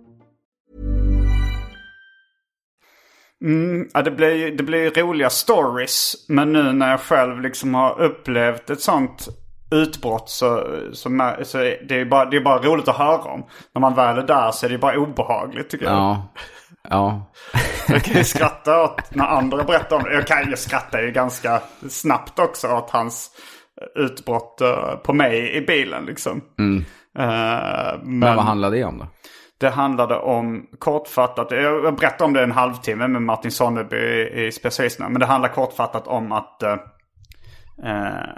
Ja, det blir ju det blir roliga stories. Men nu när jag själv liksom har upplevt ett sånt utbrott så, så, så det är bara, det är bara roligt att höra om. När man väl är där så är det bara obehagligt tycker jag. Ja, ja. Jag kan ju skratta åt när andra berättar om det. Jag, kan, jag skrattar ju ganska snabbt också åt hans utbrott eh, på mig i bilen liksom. Eh, Men vad handlar det om då? Det handlade om kortfattat, jag berättade om det en halvtimme med Martin Sonneby i, i Specialisterna. Men det handlar kortfattat om att eh, eh,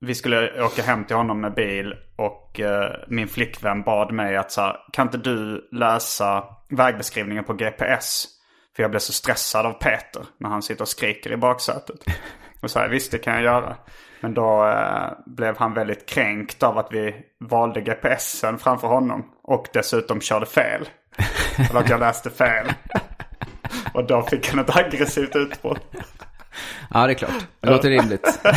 vi skulle åka hem till honom med bil. Och eh, min flickvän bad mig att så här, kan inte du läsa vägbeskrivningen på GPS? För jag blev så stressad av Peter när han sitter och skriker i baksätet. Och så här, visst det kan jag göra. Men då eh, blev han väldigt kränkt av att vi valde GPSen framför honom. Och dessutom körde fel. Eller att jag läste fel. Och då fick han ett aggressivt utbrott. Ja, det är klart. Det låter rimligt.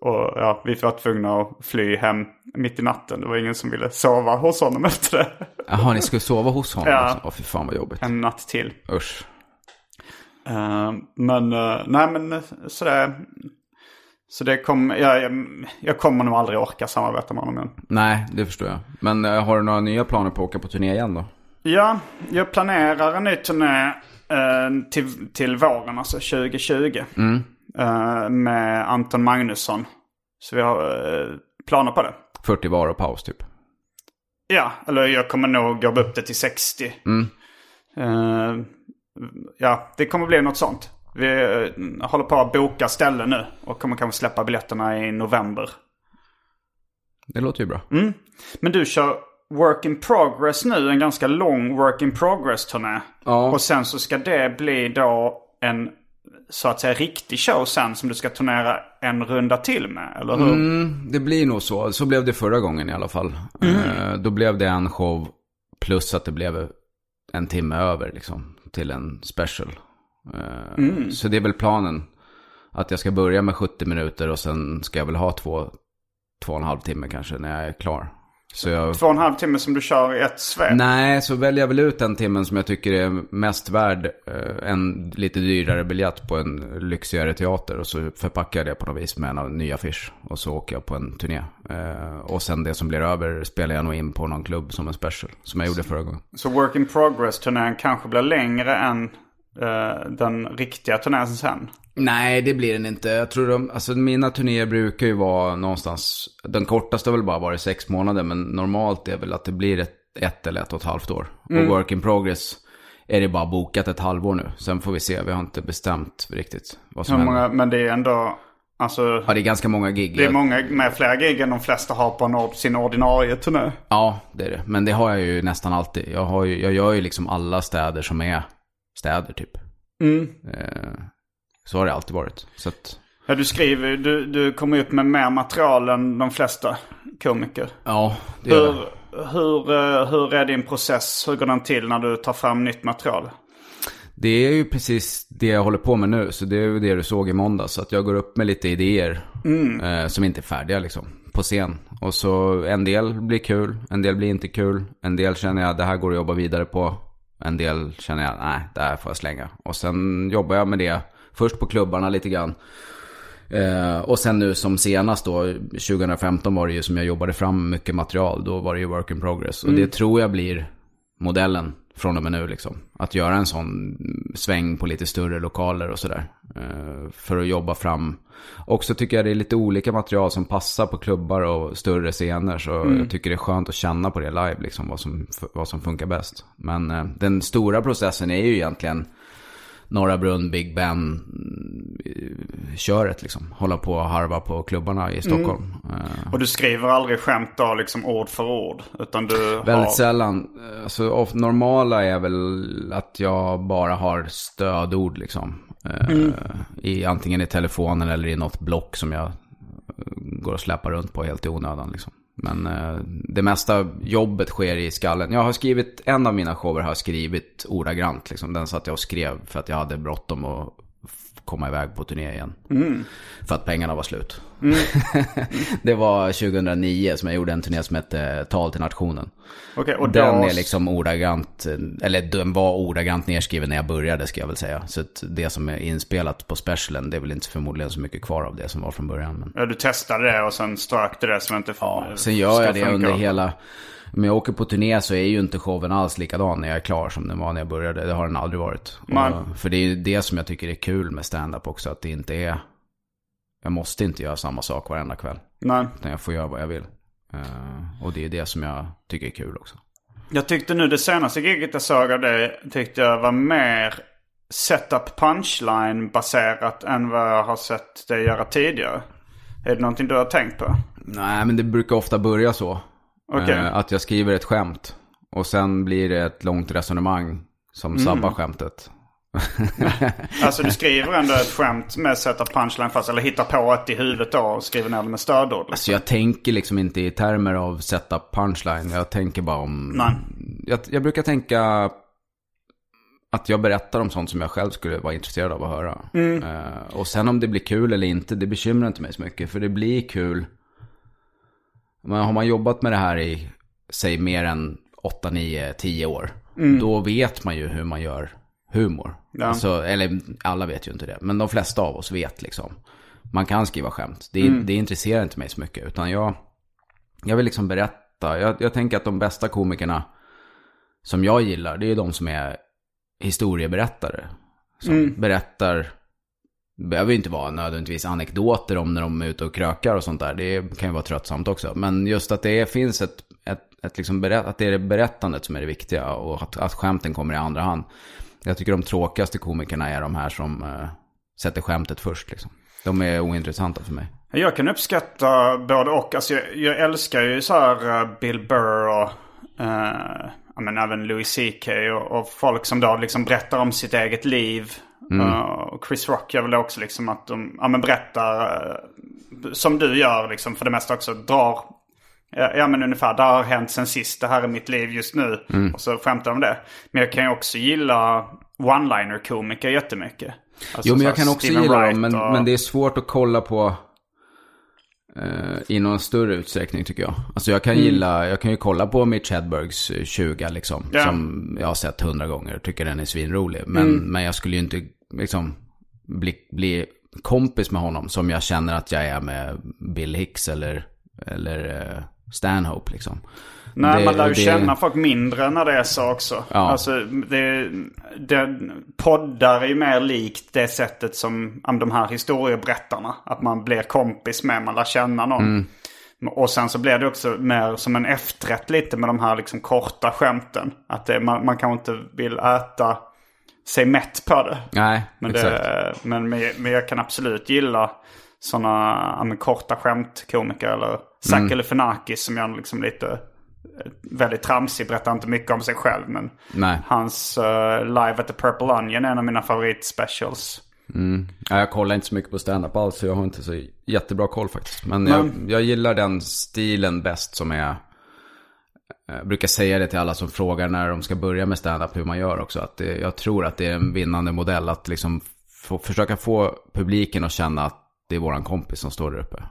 Och ja, vi var tvungna att fly hem mitt i natten. Det var ingen som ville sova hos honom efter det. Jaha, ni skulle sova hos honom? Ja. Åh, fy fan vad jobbigt. En natt till. Usch. Eh, men, uh, nej men eh, sådär. Så det kom, jag, jag, jag kommer nog aldrig orka samarbeta med honom igen. Nej, det förstår jag. Men eh, har du några nya planer på att åka på turné igen då? Ja, jag planerar en ny turné till, till våren, alltså 2020. Eh, med Anton Magnusson. Så vi har planer på det. 40 var och paus typ. Ja, eller jag kommer nog jobba upp det till 60. Eh, ja, det kommer bli något sånt. Vi eh, håller på att boka ställen nu och kommer kanske släppa biljetterna i november. Det låter ju bra. Men du kör Work in Progress nu, en ganska lång Work in Progress-turné. Ja. Och sen så ska det bli då en så att säga riktig show sen som du ska turnera en runda till med, eller hur? Mm, det blir nog så. Så blev det förra gången i alla fall. Eh, då blev det en show plus att det blev en timme över liksom till en special. Eh, Så det är väl planen. Att jag ska börja med 70 minuter och sen ska jag väl ha två, två och en halv timme kanske när jag är klar. Så jag... Två och en halv timme som du kör i ett svep. Nej, så väljer jag väl ut den timmen som jag tycker är mest värd eh, en lite dyrare biljett på en lyxigare teater. Och så förpackar jag det på något vis med en ny affisch. Och så åker jag på en turné. Eh, och sen det som blir över spelar jag nog in på någon klubb som en special. Som jag gjorde förra gången. Så Work in Progress-turnén kanske blir längre än eh, den riktiga turnén sen. Nej, det blir den inte. Jag tror de, alltså mina turnéer brukar ju vara någonstans, den kortaste har väl bara varit sex månader, men normalt är väl att det blir ett, ett eller ett och ett halvt år. Och work in progress är det bara bokat ett halvår nu. Sen får vi se, vi har inte bestämt riktigt vad som Hur händer. många, men det är ändå, alltså, Ja, det är ganska många gig. det är många med fler gig än de flesta har på en, sin ordinarie turné. Ja, det är det. Men det har jag ju nästan alltid. Jag, har ju, jag gör ju liksom alla städer som är städer typ. Eh, så har det alltid varit. Så att, Ja, du skriver du, du kommer upp med mer material än de flesta komiker. ja, det Hur, jag. hur, eh, hur är din process? Hur går den till när du tar fram nytt material? Det är ju precis det jag håller på med nu. Så det är ju det du såg i måndag. Så att jag går upp med lite idéer eh, som inte är färdiga liksom. På scen. Och så en del blir kul, en del blir inte kul. En del känner jag det här går att jobba vidare på. En del känner jag nej, det här får jag slänga. Och sen jobbar jag med det. Först på klubbarna lite grann. Eh, och sen nu som senast då, 2015 var det ju som jag jobbade fram mycket material. Då var det ju work in progress. Och det tror jag blir modellen från och med nu liksom. Att göra en sån sväng på lite större lokaler och sådär. Eh, för att jobba fram. Också tycker jag det är lite olika material som passar på klubbar och större scener. Så jag tycker det är skönt att känna på det live liksom. Vad som, vad som funkar bäst. Men eh, den stora processen är ju egentligen Norra Brunn, Big Ben eh, köret liksom. Hålla på och harva på klubbarna i Stockholm. Eh, Och du skriver aldrig skämt då liksom ord för ord? Utan du Väldigt har... sällan. Alltså, normala är väl att jag bara har stödord liksom. Eh, i, antingen i telefonen eller i något block som jag eh, går och släpar runt på helt i onödan liksom. Men eh, det mesta jobbet sker i skallen. Jag har skrivit, en av mina shower har jag skrivit ordagrant. Liksom. Den satt jag och skrev för att jag hade bråttom att komma iväg på turné igen. För att pengarna var slut. det var 2009 som jag gjorde en turné som hette Tal till nationen. Okej, och Den då... är liksom ordagrant, eller den var ordagrant nedskriven när jag började ska jag väl säga. Så det som är inspelat på specialen, det är väl inte förmodligen så mycket kvar av det som var från början. Men... Ja, du testade det och sen strök det som inte Ja, sen gör jag det under hela... Om jag åker på turné så är ju inte showen alls likadan när jag är klar som den var när jag började. Det har den aldrig varit. Och, för det är ju det som jag tycker är kul med stand-up också. Att det inte är, jag måste inte göra samma sak varenda kväll. Nej. Utan jag får göra vad jag vill. Eh, och det är det som jag tycker är kul också. Jag tyckte nu det senaste giget jag såg av det tyckte jag var mer setup punchline baserat än vad jag har sett dig göra tidigare. Är det någonting du har tänkt på? Nej, men det brukar ofta börja så. Okej. Eh, att jag skriver ett skämt. Och sen blir det ett långt resonemang som sabbar skämtet. Alltså du skriver ändå ett skämt med setup punchline fast, eller hittar på ett i huvudet då och skriver ner det med stödord. Liksom. Alltså jag tänker liksom inte i termer av setup punchline. Jag tänker bara om... Nej. Jag, jag brukar tänka att jag berättar om sånt som jag själv skulle vara intresserad av att höra. Eh, och sen om det blir kul eller inte, det bekymrar inte mig så mycket. För det blir kul. Men har man jobbat med det här i, säg mer än 8, 9, 10 år. Då vet man ju hur man gör humor. Ja. Alltså, eller alla vet ju inte det. Men de flesta av oss vet liksom. Man kan skriva skämt. Det, det intresserar inte mig så mycket. Utan jag, jag vill liksom berätta. Jag, jag tänker att de bästa komikerna som jag gillar, det är de som är historieberättare. Som berättar, behöver ju inte vara nödvändigtvis anekdoter om när de är ute och krökar och sånt där. Det kan ju vara tröttsamt också. Men just att det finns ett, ett, ett liksom berätt, att det är det berättandet som är det viktiga och att, att skämten kommer i andra hand. Jag tycker de tråkigaste komikerna är de här som eh, sätter skämtet först liksom. De är ointressanta för mig. Jag kan uppskatta både och. Alltså jag, jag älskar ju så här eh, Bill Burr och eh, men även Louis CK och, och folk som då liksom berättar om sitt eget liv. Eh, och Chris Rock gör väl också liksom att de ja, men berättar eh, som du gör liksom för det mesta också. Drar, ja, men ungefär, det har hänt sen sist, det här är mitt liv just nu. Och så skämtar de det. Men jag kan ju också gilla one-liner-komiker jättemycket. Alltså Jo, men jag kan också Stephen gilla dem, men, och- men det är svårt att kolla på eh, i någon större utsträckning tycker jag. Alltså jag kan gilla, jag kan ju kolla på Mitch Hedbergs eh, 20 liksom. Mm. Ja. Som jag har sett hundra gånger och tycker den är svinrolig. Men, Mm. men jag skulle ju inte liksom bli, bli kompis med honom som jag känner att jag är med Bill Hicks eller, eller eh, Stanhope liksom. Nej, Det- man lär ju det- känna folk mindre när det är så också. Ja. Alltså, det, det, poddar är ju mer likt det sättet som de här historieberättarna. Att man blir kompis med, man lär känna någon. Mm. Och sen så blir det också mer som en efterrätt lite med de här liksom korta skämten. Att det, man, man kanske inte vill äta sig mätt på det. Nej, Men, exakt. det, men, men, jag kan absolut gilla sådana korta skämtkomiker. Eller Zach Mm. Galifianakis som gör liksom lite eh, väldigt tramsig. Berättar inte mycket om sig själv. Men Nej. hans eh, Live at the Purple Onion är en av mina favoritspecials. Ja, jag kollar inte så mycket på stand-up alls, så jag har inte så jättebra koll faktiskt. Men jag, jag gillar den stilen bäst som är... Jag brukar säga det till alla som frågar när de ska börja med stand-up hur man gör också. Att det, jag tror att det är en vinnande modell att liksom få, försöka få publiken att känna att det är våran kompis som står där uppe.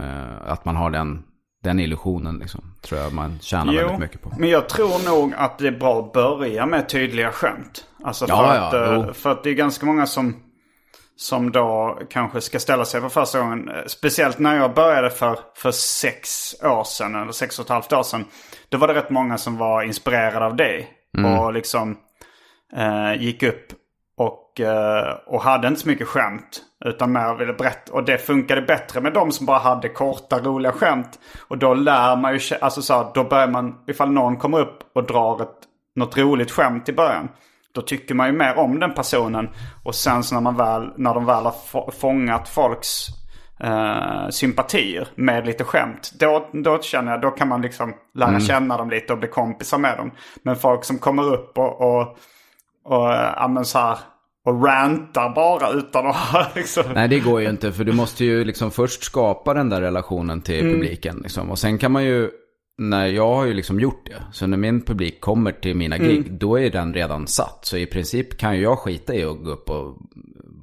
Eh, att man har den, den illusionen liksom. Tror jag man tjänar väldigt mycket på. men jag tror nog att det är bra att börja med tydliga skämt. Alltså för, Ja, att, eh, jo. för att det är ganska många som, som då kanske ska ställa sig för första gången. Speciellt när jag började för, för sex år sedan, eller sex och ett halvt år sedan. Då var det rätt många som var inspirerade av dig. Mm. Och liksom eh, gick upp och, eh, och hade inte så mycket skämt. Utan mer ville berätta. Och det funkade bättre med de som bara hade korta roliga skämt. Och då lär man ju, alltså så här, då börjar man, ifall någon kommer upp och drar ett, något roligt skämt i början. Då tycker man ju mer om den personen. Och sen så när, man väl, när de väl har få- fångat folks eh, sympatier med lite skämt. Då, då känner jag, då kan man liksom lära känna dem lite och bli kompisar med dem. Men folk som kommer upp och, och, och eh, ja, men så här, och rantar bara utan att ha liksom... Nej, det går ju inte. För du måste ju liksom först skapa den där relationen till publiken. Liksom. Och sen kan man ju, när jag har ju liksom gjort det. Så när min publik kommer till mina gig, då är den redan satt. Så i princip kan ju jag skita i att gå upp och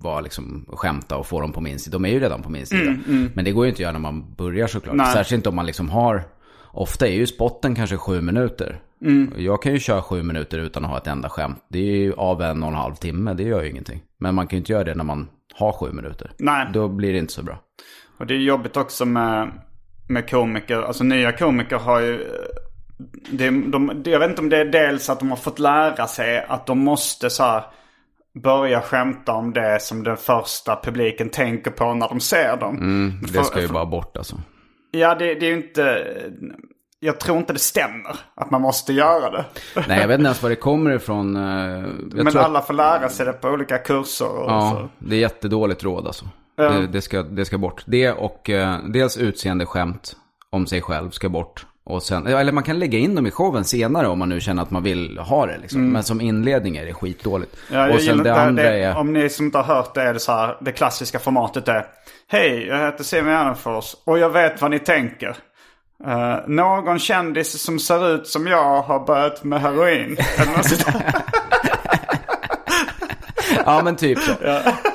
vara liksom, och skämta och få dem på min sida. De är ju redan på min sida. Men det går ju inte att göra när man börjar såklart. Nej. Särskilt om man liksom har, ofta är ju spotten kanske sju minuter. Jag kan ju köra sju minuter utan att ha ett enda skämt. Det är ju av en och en halv timme, det gör ju ingenting. Men man kan ju inte göra det när man har sju minuter. Nej. Då blir det inte så bra. Och det är jobbigt också med, med komiker. Alltså nya komiker har ju... Det, de, jag vet inte om det är dels att de har fått lära sig att de måste så här börja skämta om det som den första publiken tänker på när de ser dem. Mm, det ska ju bara bort alltså. Ja, det, det är ju inte... Jag tror inte det stämmer att man måste göra det. Nej, jag vet inte ens var det kommer ifrån. eh, Men alla får lära sig det på olika kurser. Ja, så. det är jättedåligt råd alltså. Ja. Det, det, ska, det ska bort. Det och eh, dels utseende skämt om sig själv ska bort. Och sen, eller man kan lägga in dem i showen senare om man nu känner att man vill ha det. Liksom. Men som inledning är det skitdåligt. Mm. Ja, och sen det andra det, är... Om ni som inte har hört det är det så här. Det klassiska formatet är. Hej, jag heter Simon Gärdenfors och jag vet vad ni tänker. Eh, någon kändis som ser ut som jag har börjat med heroin. Ja, men typ så.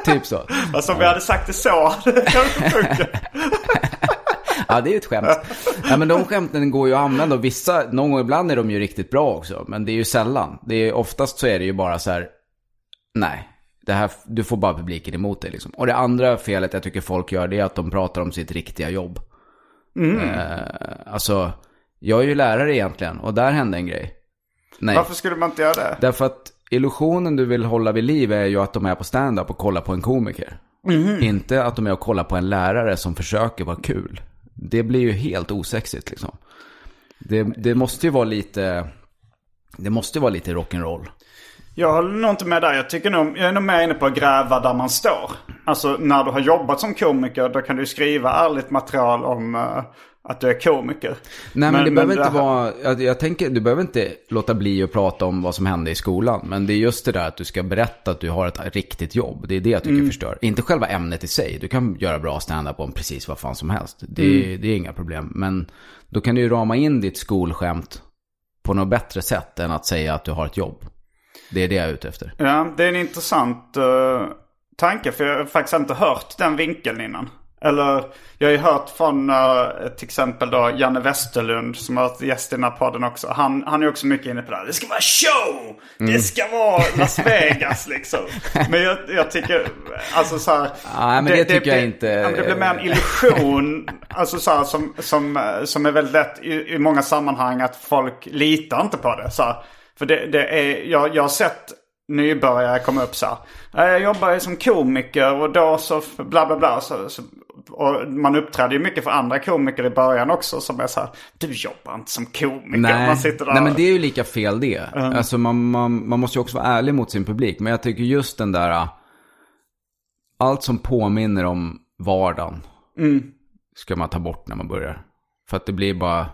Typ så. alltså om vi hade sagt det så hade det funkat. Ja, det är ju ett skämt. Ja, men de skämten går ju att använda och vissa, någon gång ibland är de ju riktigt bra också. Men det är ju sällan. Det är, oftast så är det ju bara så här, nej, det här, du får bara publiken emot dig liksom. Och det andra felet jag tycker folk gör det är att de pratar om sitt riktiga jobb. Eh, alltså, jag är ju lärare egentligen och där hände en grej. Nej, Varför skulle man inte göra det? därför att illusionen du vill hålla vid liv är ju att de är på stand-up och kollar på en komiker. Inte att de är och kollar på en lärare som försöker vara kul. Det blir ju helt osexigt liksom. Det, det måste ju vara lite, det måste ju vara lite rock'n'roll. Jag håller nog inte med där. Jag, tycker nog, jag är nog mer inne på att gräva där man står. Alltså när du har jobbat som komiker då kan du skriva ärligt material om eh, att du är komiker. Nej men, det behöver inte här- vara, jag, jag tänker, du behöver inte låta bli att prata om vad som hände i skolan. Men det är just det där att du ska berätta att du har ett riktigt jobb. Det är det jag tycker förstör. Inte själva ämnet i sig. Du kan göra bra stand-up om precis vad fan som helst. Det, det är inga problem. Men då kan du ju rama in ditt skolskämt på något bättre sätt än att säga att du har ett jobb. Det är det jag är ute efter. Ja, det är en intressant eh, tanke. För jag har faktiskt inte hört den vinkeln innan. Eller jag har ju hört från uh, till exempel då Janne Westerlund som har varit gäst i den här podden också. Han, han är också mycket inne på det här. Det ska vara show! Det ska vara Las Vegas liksom. Men jag, jag tycker, alltså så här. Nej, men det tycker jag inte- ja, men Det blir mer en illusion. alltså så här, som, som, eh, som är väldigt lätt i, i många sammanhang att folk litar inte på det. Så här. För det, det är, jag, jag har sett nybörjare komma upp så här. "Nej, Jag jobbar ju som komiker och då så bla bla bla. Så, så, och man uppträder ju mycket för andra komiker i början också som är så här. Du jobbar inte som komiker. Nej, man sitter där. nej men det är ju lika fel det. Alltså man, man, man måste ju också vara ärlig mot sin publik. Men jag tycker just den där, äh, allt som påminner om vardagen ska man ta bort när man börjar. För att det blir bara,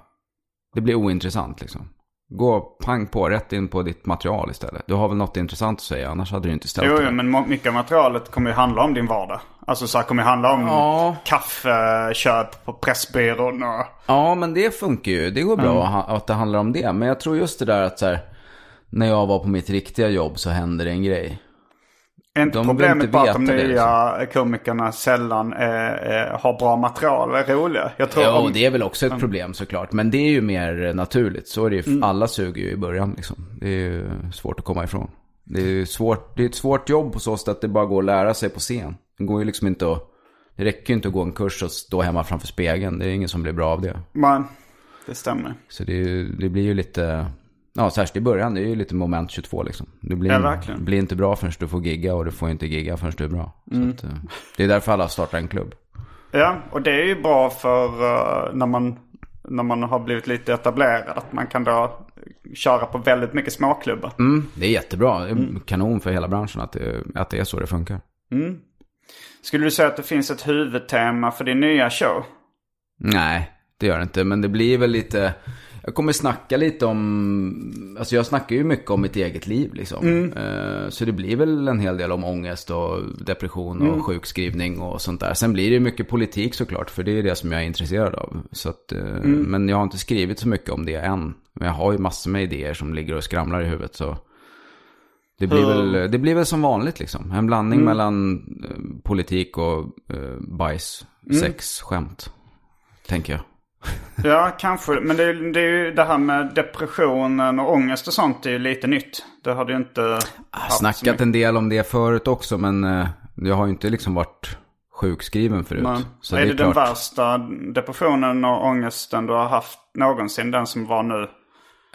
det blir ointressant liksom. Gå pang på, rätt in på ditt material istället. Du har väl något intressant att säga, annars hade du inte ställt Jo, det. jo, men mycket av materialet kommer ju handla om din vardag. Alltså så här kommer ju handla om Ja. kaffeköp på Pressbyrån och... Ja, men det funkar ju. Det går bra att ha- att det handlar om det. Men jag tror just det där att så här, när jag var på mitt riktiga jobb så hände det en grej. Är inte De problemet bara att de det, liksom. nya komikerna sällan är, är, har bra material och är roliga? Jag tror Jo, om, det är väl också ett problem såklart. Men det är ju mer naturligt. Så är det ju. Alla suger ju i början liksom. Det är ju svårt att komma ifrån. Det är svårt. Det är ett svårt jobb på så sätt att det bara går att lära sig på scen. Det går ju liksom inte att... Det räcker ju inte att gå en kurs och stå hemma framför spegeln. Det är ingen som blir bra av det. Men, det stämmer. Så det, det blir ju lite... Ja, särskilt i början. Det är ju lite moment 22 liksom. Du blir, Ja, verkligen. blir inte bra förrän du får gigga och du får inte gigga förrän du är bra. Så att, eh, det är därför alla startar en klubb. Ja, och det är ju bra för eh, när, man, när man har blivit lite etablerad. Att man kan då köra på väldigt mycket småklubbar. Mm, det är jättebra. Det är kanon för hela branschen att det, att det är så det funkar. Skulle du säga att det finns ett huvudtema för din nya show? Nej, det gör det inte. Men det blir väl lite... Jag kommer snacka lite om... Alltså jag snackar ju mycket om mitt eget liv liksom. Eh, Så det blir väl en hel del om ångest och depression och sjukskrivning och sånt där. Sen blir det mycket politik såklart. För det är det som jag är intresserad av. Så att, eh, Men jag har inte skrivit så mycket om det än. Men jag har ju massor med idéer som ligger och skramlar i huvudet. Så det blir, väl, det blir väl som vanligt liksom. En blandning mellan eh, politik och eh, bajs, sex, skämt. Tänker jag. Ja, kanske. Men det är, det är ju det här med depressionen och ångest och sånt är ju lite nytt. Det har du ju inte haft så Snackat en del om det förut också, men eh, jag har ju inte liksom varit sjukskriven förut. Men, Så är det, är den klart, värsta depressionen och ångesten du har haft någonsin? Den som var nu?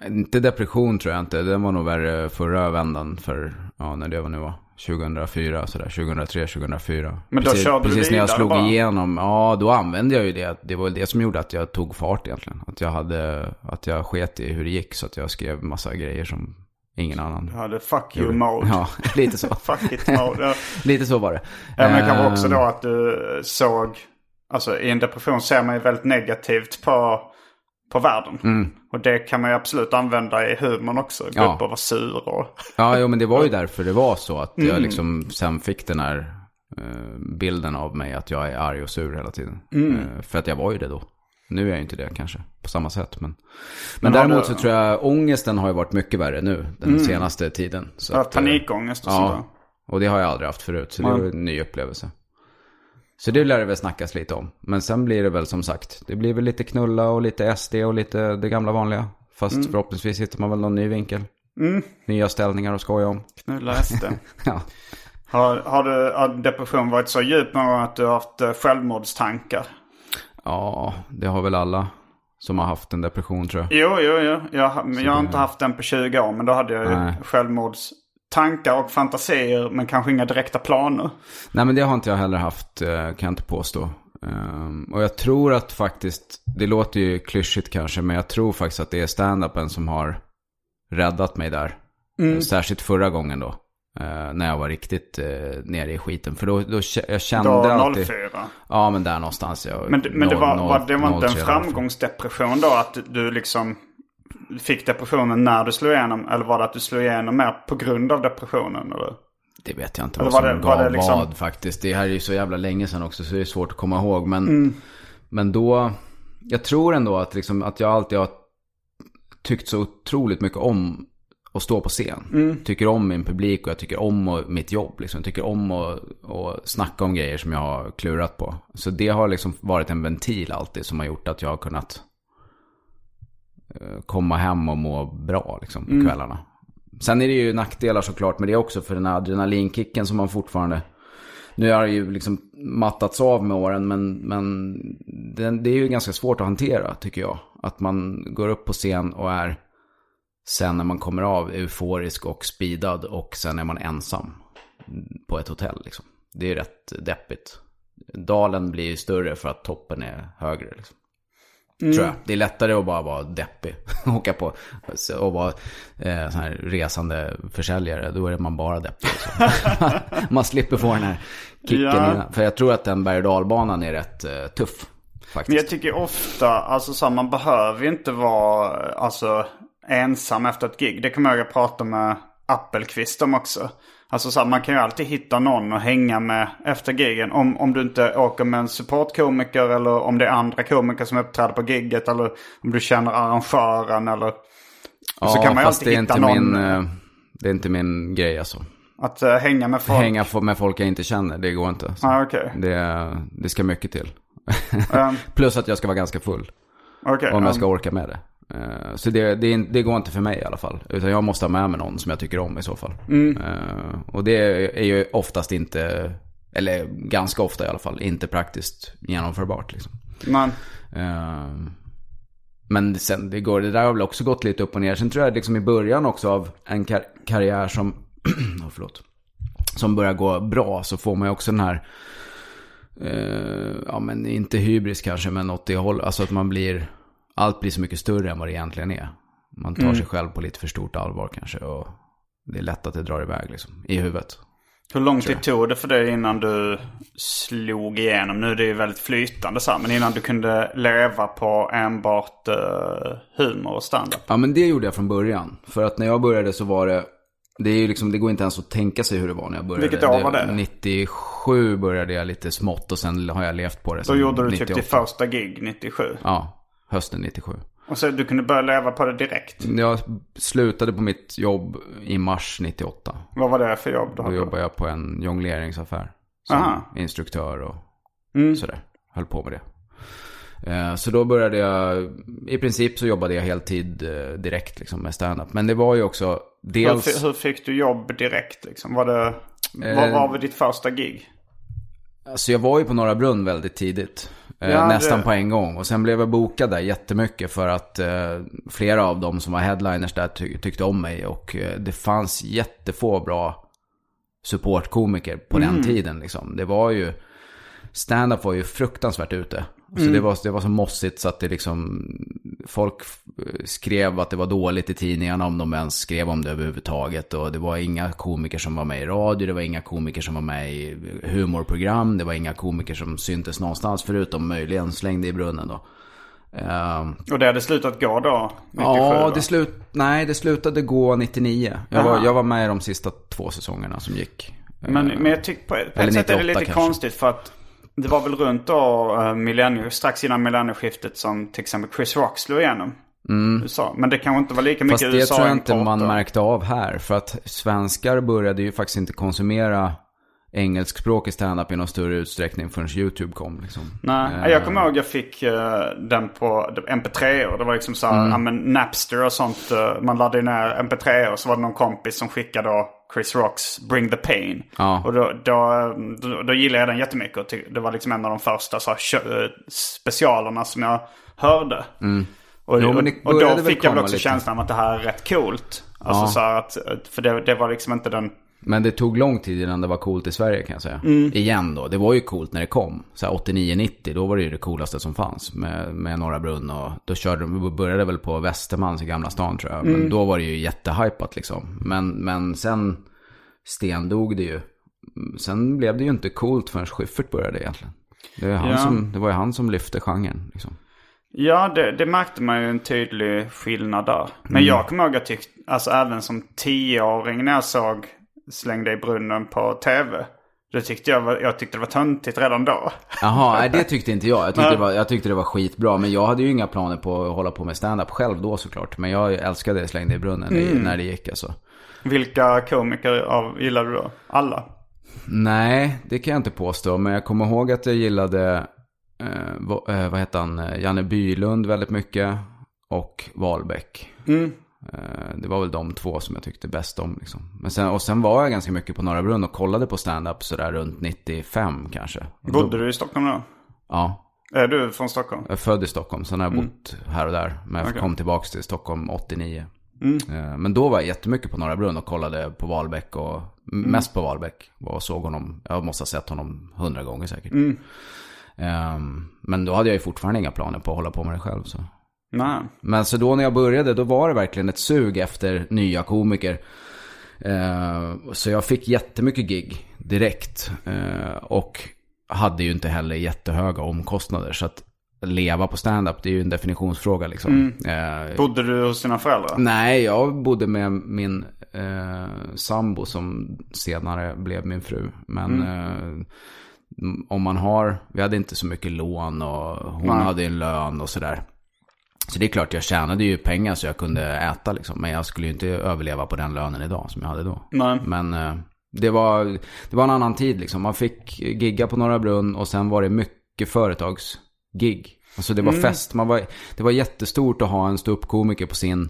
Inte depression tror jag inte. Den var nog värre förra vändan för, ja när det var nu var, 2004, sådär, 2003, 2004. Men då precis, körde du Precis när jag slog bara? igenom, ja då använde jag ju det. Det var väl det som gjorde att jag tog fart egentligen. Att jag hade, att jag sket i hur det gick så att jag skrev massa grejer som ingen annan Du hade fuck you mode. Ja, lite så. Fuck it mode. Lite så var det. Ja, men det kan vara också då att du såg, alltså i en depression ser man ju väldigt negativt på, på världen. Och det kan man ju absolut använda i humorn också. Gå Mm. Ja. upp och vara sur och... Ja, jo, men det var ju därför det var så. Att Mm. jag liksom sen fick den här eh, bilden av mig att jag är arg och sur hela tiden. Mm. Eh, för att jag var ju det då. Nu är jag inte det kanske på samma sätt. Men, men, Men däremot du- så tror jag ångesten har ju varit mycket värre nu den senaste tiden. Så Ja, att, eh, panikångest och sånt där. Ja, och det har jag aldrig haft förut. Så det var en ny upplevelse. Så det lär det väl snackas lite om. Men sen blir det väl som sagt, det blir väl lite knulla och lite SD och lite det gamla vanliga. Fast Mm. förhoppningsvis hittar man väl någon ny vinkel. Nya ställningar att skoja om. Knulla SD. Ja. har, har, du, har depression varit så djup någon gång att du har haft eh, självmordstankar? ja, det har väl alla som har haft en depression tror jag. Jo, jo, jo. Jag, har- men jag har inte haft den på 20 år. Men då hade jag ju Nej. Självmordstankar och fantasier. Men kanske inga direkta planer. Nej men det har inte jag heller haft, eh, kan jag inte påstå. Ehm, och jag tror att faktiskt, det låter ju klyschigt kanske, men jag tror faktiskt att det är stand-upen som har räddat mig där. Mm. Särskilt förra gången då. eh, när jag var riktigt eh, nere i skiten. För då, då jag kände Då alltid... 04. Ja men där någonstans. Jag, Men, men det, var, noll- var, det var inte en 03 framgångsdepression då? Att du liksom fick depressionen när du slog igenom? Eller var det att du slog igenom mer på grund av depressionen? Eller? Det vet jag inte Eller vad var som det- gav det liksom- vad faktiskt. Det här är ju så jävla länge sedan också så det är svårt att komma ihåg. Men, Mm. men då, jag tror ändå att, liksom, att jag alltid har tyckt så otroligt mycket om att stå på scen. Mm. Tycker om min publik och jag tycker om och, mitt jobb. Liksom. Tycker om att att snacka om grejer som jag har klurat på. Så det har liksom varit en ventil alltid som har gjort att jag har kunnat komma hem och må bra liksom, på kvällarna. Sen är det ju nackdelar såklart med det också för den här adrenalinkicken som man fortfarande... Nu har det ju liksom mattats av med åren men, men den, det är ju ganska svårt att hantera tycker jag. Att man går upp på scen och är sen när man kommer av euforisk och speedad och sen är man ensam på ett hotell liksom. Det är rätt deppigt. Dalen blir ju större för att toppen är högre liksom. Tror jag. Det är lättare att bara vara deppig. Åka på och vara eh, sån här resande försäljare. Då är man bara deppig. Man slipper få den här kicken Ja. innan. För jag tror att den berg och dalbanan är rätt eh, tuff. Faktiskt. Men jag tycker ofta, alltså så här, man behöver ju inte vara alltså, ensam efter ett gig. Det kommer jag att prata med Appelqvist om också. Alltså så här, man kan ju alltid hitta någon att hänga med efter gigen. Om, om du inte åker med en supportkomiker eller om det är andra komiker som uppträder på gigget. Eller om du känner arrangören eller... ja, så kan man fast alltid det är hitta inte någon min... eh, Det är inte min grej alltså. att eh, hänga med folk. Hänga med folk jag inte känner, det går inte. Ah, okej. det, det ska mycket till. Um, Plus att jag ska vara ganska full. okej, Om jag um, ska orka med det. Eh, Så det, det, det går inte för mig i alla fall. Utan jag måste ha med mig någon som jag tycker om i så fall. Mm. Eh, Och det är ju oftast inte, eller ganska ofta i alla fall, inte praktiskt genomförbart. Liksom. Men, Eh, Men sen, det, går, det där har väl också gått lite upp och ner. Sen tror jag liksom i början också av en kar- karriär som, oh, förlåt, som börjar gå bra så får man ju också den här, eh, ja men inte hybris kanske, men åt det hållet. Alltså att man blir, allt blir så mycket större än vad det egentligen är. Man tar sig själv på lite för stort allvar kanske och det är lätt att det drar iväg liksom, i huvudet. hur lång tid tog det för dig innan du slog igenom? Nu är det ju väldigt flytande så här, men innan du kunde leva på enbart uh, humor och standup. Ja men det gjorde jag från början. För att när jag började så var det, det, är ju liksom, det går inte ens att tänka sig hur det var när jag började. Vilket år var det? 97 började jag lite smått och sen har jag levt på det. Då gjorde du typ 98. ditt första gig 97. Ja, hösten 97. Och så du kunde börja leva på det direkt. Jag slutade på mitt jobb i mars 98. Vad var det för jobb du Då hade? jobbade jag på en jongleringsaffär. Som Aha. instruktör och Mm. sådär. Höll på med det. Eh, Så då började jag, i princip så jobbade jag heltid eh, direkt liksom med stand-up. Men det var ju också Hur, dels... fi- hur fick du jobb direkt liksom? Var det... Eh. Vad var ditt första gig? Alltså jag var ju på Norra Brunn väldigt tidigt. Eh, Ja, nästan det- på en gång. Och sen blev jag bokad där jättemycket för att eh, flera av dem som var headliners där ty- tyckte om mig. Och eh, det fanns jättefå bra supportkomiker på den tiden liksom. Det var ju, stand-up var ju fruktansvärt ute. Så Mm. det, var, det var så mossigt så att det liksom, folk skrev att det var dåligt i tidningarna om de ens skrev om det överhuvudtaget. Och det var inga komiker som var med i radio, det var inga komiker som var med i humorprogram, det var inga komiker som syntes någonstans förutom möjligen slängde i brunnen då. Ehm, Och det hade slutat gå då? 97, Ja, det slut, nej, det slutade gå 99. Jag var, jag var med i de sista två säsongerna som gick. Men, Eh, men jag tycker på, på ett sätt är det 98 lite kanske. konstigt för att det var väl runt då uh, millennium, strax innan millennieskiftet som till exempel Chris Rock slog igenom. USA. Men det kanske inte var lika mycket Mm. Fast det tror jag inte man märkte av här. För att svenskar började ju faktiskt inte konsumera engelskspråkig standup i någon större utsträckning förrän YouTube kom. Liksom. Nej, Eh, jag kommer ihåg jag fick eh, den på MP3 och det var liksom så här, Mm. men Napster och sånt. eh, man laddade ner MP3 och så var det någon kompis som skickade då Chris Rocks Bring the Pain. Ja. Och då, då, då, då gillade jag den jättemycket. Och det var liksom en av de första så här, specialerna som jag hörde. Och, Mm. Jo, och, och började då fick jag väl också lite. känslan av att det här är rätt coolt. Alltså Ja. så att, för det, det var liksom inte den... Men det tog lång tid innan det var coolt i Sverige kan jag säga. Mm. Igen då, det var ju coolt när det kom. Så här 89-90, då var det ju det coolaste som fanns med, med Norra Brunn. Och då körde de, började väl på Västermans i Gamla stan tror jag. Mm. Men då var det ju jättehypat liksom. Men, men sen stendog det ju. Sen blev det ju inte coolt förrän Schyffert började egentligen. Det, är han Ja. som, det var ju han som lyfte genren liksom. Ja, det, det märkte man ju en tydlig skillnad där. Men Mm. jag kommer ihåg att jag tyckte, alltså även som tioåring när jag såg Släng dig i brunnen på tv. Då tyckte jag, var- jag tyckte det var töntigt redan då. Jaha, det tyckte inte jag. Jag tyckte, det var, jag tyckte det var skitbra. Men jag hade ju inga planer på att hålla på med stand-up själv då såklart. Men jag älskade Slängde i brunnen Mm. när det gick alltså. Vilka komiker av, gillade du då? Alla? Nej, det kan jag inte påstå. Men jag kommer ihåg att jag gillade, eh, vad, eh, vad heter han, Janne Bylund väldigt mycket. Och Wahlbeck. Mm. Eh, det var väl de två som jag tyckte bäst om. Liksom. Men sen, och sen var jag ganska mycket på Norra Brunn och kollade på stand-up sådär runt 95 kanske. Och Bodde då, du i Stockholm då? Ja, Är du från Stockholm? jag är född i Stockholm. Sen har jag bott här och där. Men jag Mm. Okej. kom tillbaka till Stockholm 89. Mm. Eh, Men då var jag jättemycket på Norra Brunn och kollade på Wahlbeck och Mm. mest på Wahlbeck. Och såg honom, jag måste ha sett honom hundra gånger säkert. Mm. Ehm, Men då hade jag ju fortfarande inga planer på att hålla på med det själv. Så. Nej. Men så då när jag började, då var det verkligen ett sug efter nya komiker. Eh, Så jag fick jättemycket gig direkt. Eh, Och hade ju inte heller jättehöga omkostnader. Så att leva på stand-up, det är ju en definitionsfråga liksom. Eh, Bodde du hos dina föräldrar? Nej, jag bodde med min eh, sambo som senare blev min fru. Men eh, om man har, vi hade inte så mycket lån och hon Nej. hade en lön och sådär. Så det är klart, jag tjänade ju pengar så jag kunde äta liksom. Men jag skulle ju inte överleva på den lönen idag som jag hade då. Nej. Men eh, det, var, det var en annan tid liksom. Man fick gigga på Norra Brunn och sen var det mycket företagsgig. Alltså det var fest. Man var, det var jättestort att ha en ståuppkomiker på sin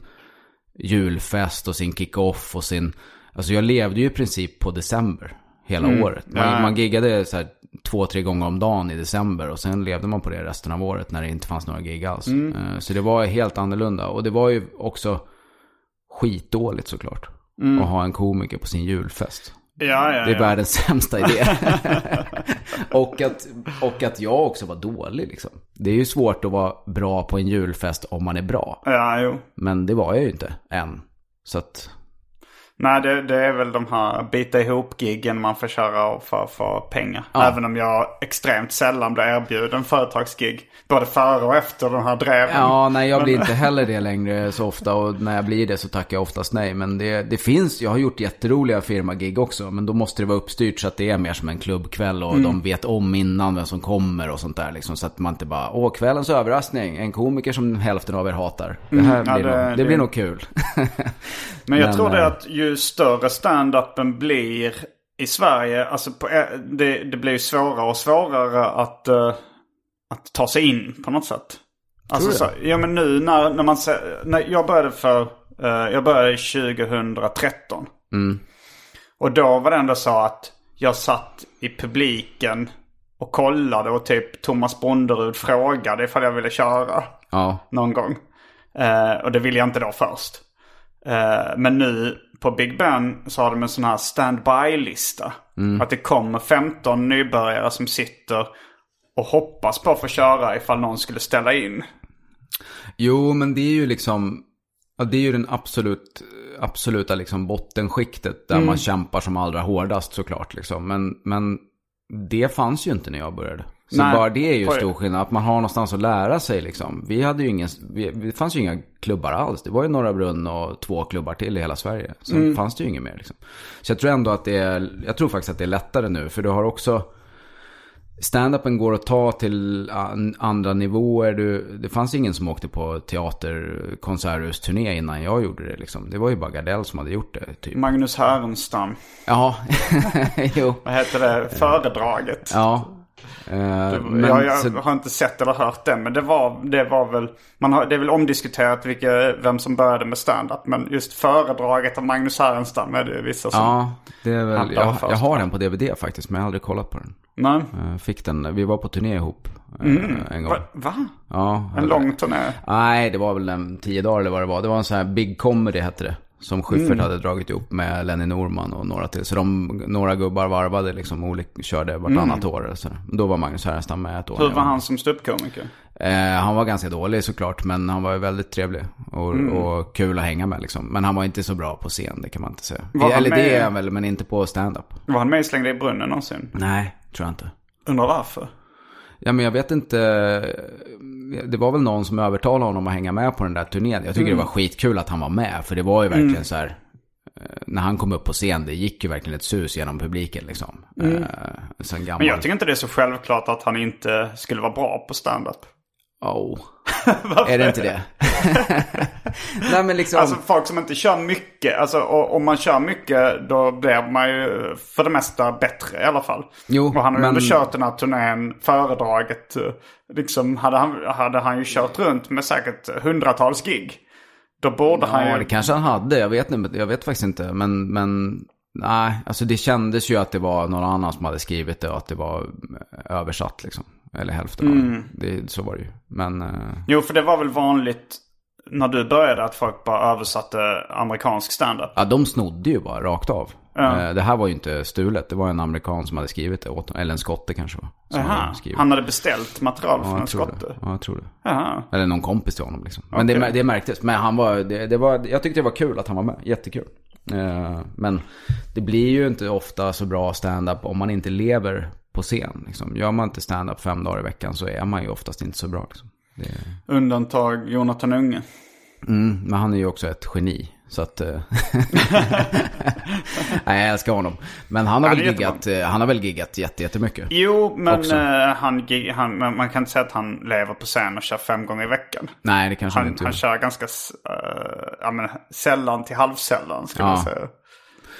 julfest och sin kick-off och sin... Alltså jag levde ju i princip på december hela året. Man, Ja. man giggade så här två, tre gånger om dagen i december och sen levde man på det resten av året när det inte fanns några gig alls. Eh, Så det var helt annorlunda. Och det var ju också skitdåligt såklart. Att ha en komiker på sin julfest. Ja, ja, Det är ja. världens sämsta idé. och, att, och att jag också var dålig liksom. Det är ju svårt att vara bra på en julfest om man är bra. Ja, jo. Men det var jag ju inte än. Så att, Nej, det, det är väl de här bita ihop-giggen man får köra för få pengar. Ja. Även om jag extremt sällan blir erbjuden företagsgig. Både före och efter de här dreven. ja, nej jag blir inte heller det längre så ofta. Och när jag blir det så tackar jag oftast nej. Men det, det finns, jag har gjort jätteroliga firmagig också. Men då måste det vara uppstyrt så att det är mer som en klubbkväll. Och de vet om innan vem som kommer och sånt där. Liksom, så att man inte bara, åh kvällens överraskning. En komiker som hälften av er hatar. Det här ja, blir, det- nog, det, det- blir nog kul. Men jag Men, tror det eh, att ju större stand-upen blir i Sverige, alltså på, eh, det, det blir ju svårare och svårare att, eh, att ta sig in på något sätt. Alltså, så, ja men nu när, när man när jag började för, eh, jag började 2013. Mm. Och då var det ändå så att jag satt i publiken och kollade och typ Thomas Bonderud frågade ifall jag ville köra Ja, någon gång. Eh, och det ville jag inte då först. Eh, men nu på Big Ben så har de en sån här standby-lista. Att det kommer 15 nybörjare som sitter och hoppas på att få köra ifall någon skulle ställa in. Jo, men det är ju liksom, ja, det är ju den absolut, absoluta liksom bottenskiktet där man kämpar som allra hårdast såklart. Liksom. Men, men det fanns ju inte när jag började. Så Nej, bara det är ju stor skillnad, att man har någonstans att lära sig liksom. Vi hade ju ingen, vi, det fanns ju inga klubbar alls. Det var ju Norra Brunn och två klubbar till i hela Sverige. Sen fanns det ju inget mer liksom. Så jag tror ändå att det är, jag tror faktiskt att det är lättare nu. För du har också, Stand-upen går att ta till an, andra nivåer. Du, det fanns ingen som åkte på teater, konserthusturné innan jag gjorde det. Liksom. Det var ju bara Gardell som hade gjort det. Typ. Magnus Härenstam. Ja, jo. Vad heter det? Föredraget. Ja. Eh, men jag, jag så- har inte sett eller hört det. Men det var, det var väl... Man har, det är väl omdiskuterat vilka, vem som började med stand-up. Men just föredraget av Magnus Härenstam är det vissa som... Ja, det är väl, jag, jag har den på DVD faktiskt, men jag har aldrig kollat på den. Nej. Eh, Fick den, vi var på turné ihop eh, en gång. Va? Va? Ja, En lång turné? Nej, det var väl en tio dagar eller vad det var. Det var en sån här Big Comedy hette det. Som Schyffert Mm. hade dragit ihop med Lenny Norman och några till. Så de, några gubbar varvade liksom, olika, körde vartannat år. eller Så. Då var Magnus Härenstam med ett år. Mm. Hur var han som ståuppkomiker? Eh, han var ganska dålig såklart, men han var väldigt trevlig. Och, Mm. och kul att hänga med liksom. Men han var inte så bra på scen, det kan man inte säga. Var Eller det är han väl, men inte på stand-up. Var han med i Släng dig i brunnen någonsin? Nej, tror jag inte. Undrar varför? Ja, men jag vet inte. Det var väl någon som övertalade honom att hänga med på den där turnén. Jag tycker Mm. det var skitkul att han var med. För det var ju verkligen så här. eh, När han kom upp på scen, det gick ju verkligen ett sus genom publiken liksom. Mm. Sen gammal. Men jag tycker inte det är så självklart att han inte skulle vara bra på stand-up. Oh. är det inte det? Nej men liksom. Alltså folk som inte kör mycket. Alltså om man kör mycket då blir man ju för det mesta bättre i alla fall. Jo, och han har ju men- ändå kört den här turnén, föredraget. eh, Liksom hade han, hade han ju kört runt med säkert hundratals gig. Då borde han Ja, ju... det kanske han hade. Jag vet, inte, jag vet faktiskt inte. Men, men nej, alltså det kändes ju att det var någon annan som hade skrivit det och att det var översatt liksom. Eller hälften Mm. det. det. Så var det ju. Men, eh, Jo, för det var väl vanligt när du började att folk bara översatte amerikansk standup. ja, de snodde ju bara rakt av. Ja. Eh, Det här var ju inte stulet. Det var en amerikan som hade skrivit det åt. Eller en skotte kanske. Som hade han hade beställt material ja, från en skotte. det. Ja, jag tror det. Jaha. Eller någon kompis till honom liksom. Men det, Okej. det märktes. Men han var, det, det var, jag tyckte det var kul att han var med. Jättekul. Eh, Men det blir ju inte ofta så bra stand-up om man inte lever på scen. Liksom. Gör man inte stand-up fem dagar i veckan så är man ju oftast inte så bra. Liksom. Det, Undantag Jonathan Unge. mm, men han är ju också ett geni. Så att... eh, Nej, jag älskar honom. Men han har, Han väl giggat, eh, han har väl giggat jätte- jättemycket. Jo, men eh, han, han, man kan inte säga att han lever på scen och kör fem gånger i veckan. Nej, det kanske han, Han, inte han kör ganska s- eh, ja, men, sällan till halvsällan skulle Ja. man säga.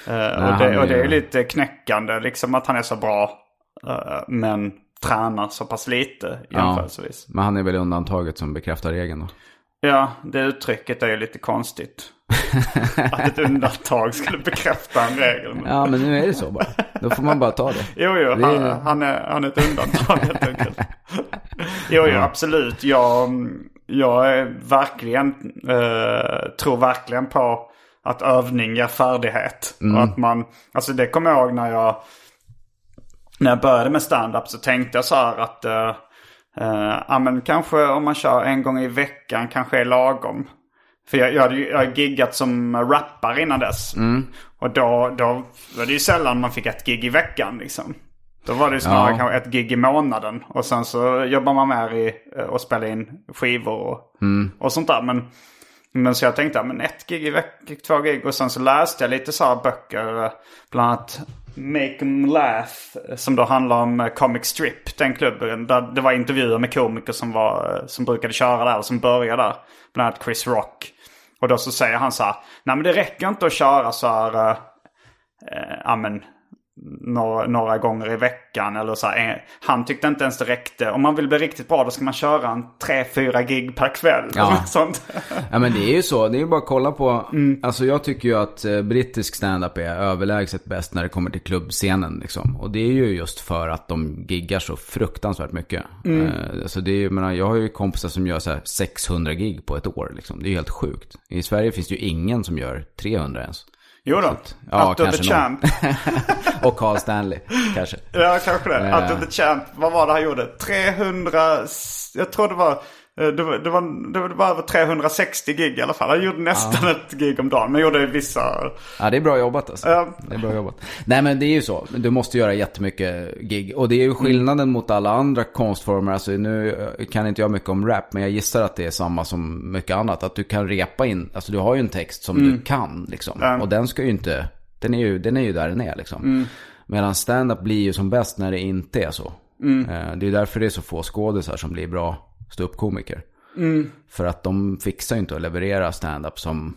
Eh, Nej, och, det, och det är- är lite knäckande liksom att han är så bra. Eh, men tränar så pass lite jämförelsevis. Men han är väl undantaget som bekräftar regeln då. Ja, det uttrycket är ju lite konstigt. att ett undantag skulle bekräfta en regel. Ja, men nu är det så bara. Då får man bara ta det. Jo, jo, Det han, är- han, är, han är ett undantag helt enkelt. jo, jo, absolut. Jag, jag är verkligen, eh, tror verkligen på att övning ger färdighet. Och att man, alltså det kommer jag ihåg när jag, när jag började med stand-up så tänkte jag så här att, eh, eh, ja men kanske om man kör en gång i veckan kanske är lagom. För jag, jag, hade ju- jag har giggat som rappare innan dess. Och då, då var det ju sällan man fick ett gig i veckan liksom. Då var det ju snarare Ja. kanske ett gig i månaden. Och sen så jobbar man mer i eh, och spelar in skivor och, och sånt där. Men, men så jag tänkte, ja, men ett gig i veckan, två gig. Och sen så läste jag lite så här böcker. Bland annat Make 'em Laugh. Som då handlar om eh, Comic Strip, den klubben. Där det var intervjuer med komiker som, var, eh, som brukade köra där. och Som började där. Bland annat Chris Rock. Och då så säger han så här. Nej men det räcker inte att köra så här. Eh, ja eh, men några, några gånger i veckan. Eller så här, eh, han tyckte inte ens det räckte. Om man vill bli riktigt bra då ska man köra en 3-4 gig per kväll. Ja. Sånt. Ja men det är ju så. Det är ju bara att kolla på. Alltså jag tycker ju att eh, brittisk stand-up är överlägset bäst när det kommer till klubbscenen. Liksom. Och det är ju just för att de giggar så fruktansvärt mycket. Eh, alltså det är, ju- jag, menar, jag har ju kompisar som gör så här 600 gig på ett år. Liksom. Det är ju helt sjukt. I Sverige finns det ju ingen som gör 300 ens. Jo då. ja, Out of the champ. Och Carl Stanley kanske. Ja, kanske det. Eh. Out of the champ. Vad var det han gjorde? 300... Jag tror det var... eh, Det var, det, var, det var över 360 gig i alla fall. Han gjorde nästan ett gig om dagen. Men gjorde vissa... Ja, det är bra jobbat alltså. Ja. Det är bra jobbat. Nej, men det är ju så. Du måste göra jättemycket gig. Och det är ju skillnaden mot alla andra konstformer. Alltså nu eh, kan inte jag mycket om rap, men jag gissar att det är samma som mycket annat. Att du kan repa in, alltså du har ju en text som du kan liksom. Och den ska ju inte, den är ju, den är ju där den är liksom. Medan stand-up blir ju som bäst när det inte är så. Eh, Det är därför det är så få skådisar som blir bra ståuppkomiker. För att de fixar ju inte att leverera stand-up som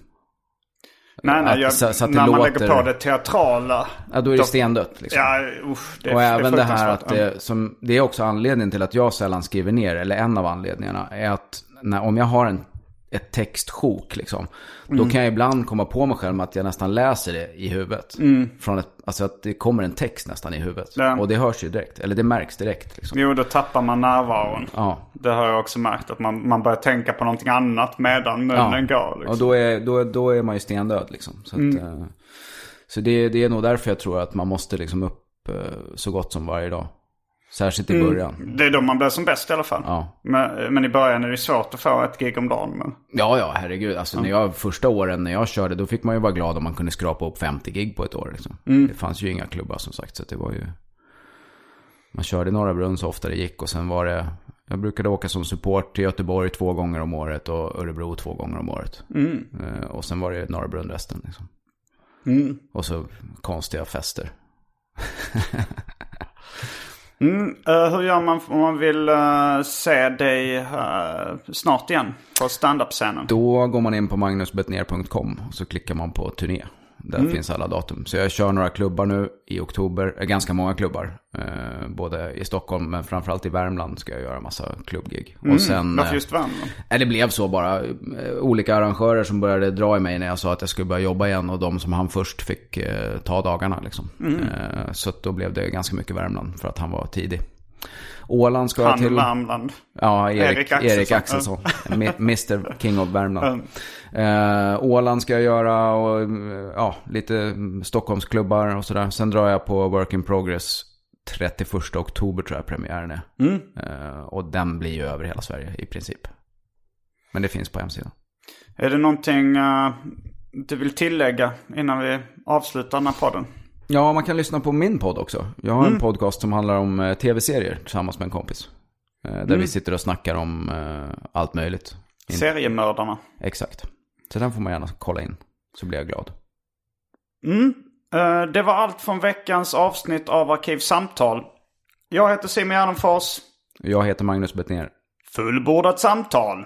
Nej, nej. Jag, så- så att det när man låter- lägger på det teatrala. Ja, då är det stendött. Liksom. Ja, usch. Det, och är- även är det här att det, som, det är också anledningen till att jag sällan skriver ner, eller en av anledningarna, är att när, om jag har en, ett textsjok, liksom, Mm. då kan jag ibland komma på mig själv med att jag nästan läser det i huvudet. Från ett, alltså att det kommer en text nästan i huvudet. Mm. Ja. Och det hörs ju direkt, eller det märks direkt. Liksom. Jo, då tappar man närvaron. Ja. Det har jag också märkt. Att man, man börjar tänka på någonting annat medan munnen går. Liksom. Och då är, då, då är man ju stendöd liksom. Så, att, eh, så det, det är nog därför jag tror att man måste liksom upp eh, så gott som varje dag. Särskilt i början. Det är då man blir som bäst i alla fall. Ja. Men, men i början är det svårt att få ett gig om dagen. Men... Ja, ja, herregud. Alltså när jag, första åren när jag körde, då fick man ju vara glad om man kunde skrapa upp 50 gig på ett år. Liksom. Det fanns ju inga klubbar som sagt, så det var ju... Man körde Norra Brunn så ofta det gick och sen var det... Jag brukade åka som support till Göteborg två gånger om året och Örebro två gånger om året. Eh, Och sen var det Norra Brunn resten. Liksom. Och så konstiga fester. Mm, eh, hur gör man om man vill eh, se dig eh, snart igen på standup-scenen? Då går man in på magnusbetner.com och så klickar man på turné. Där finns alla datum. Så jag kör några klubbar nu i oktober. Eh, Ganska många klubbar. Eh, både i Stockholm men framförallt i Värmland ska jag göra massa klubbgig. Och sen... Varför eh, just Värmland? Nej, det blev så bara. Eh, Olika arrangörer som började dra i mig när jag sa att jag skulle börja jobba igen. Och de som han först fick eh, ta dagarna liksom. Eh, så då blev det ganska mycket Värmland för att han var tidig. Åland ska Han till. Värmland. Ja, Erik, Erik Axelsson. Erik Axelsson. Mr King of Värmland. Eh, Åland ska jag göra och ja, lite mm, Stockholmsklubbar och sådär. Sen drar jag på Work in Progress 31 oktober tror jag premiären är. Eh, och den blir ju över hela Sverige i princip. Men det finns på hemsidan. Är det någonting eh, du vill tillägga innan vi avslutar den här podden? Ja, man kan lyssna på min podd också. Jag har en podcast som handlar om eh, tv-serier tillsammans med en kompis. Eh, där vi sitter och snackar om eh, allt möjligt. Seriemördarna. Exakt. Så den får man gärna kolla in. Så blir jag glad. Eh, det var allt från veckans avsnitt av Arkivsamtal. Jag heter Simon Gärdenfors. Jag heter Magnus Bettner. Fullbordat samtal.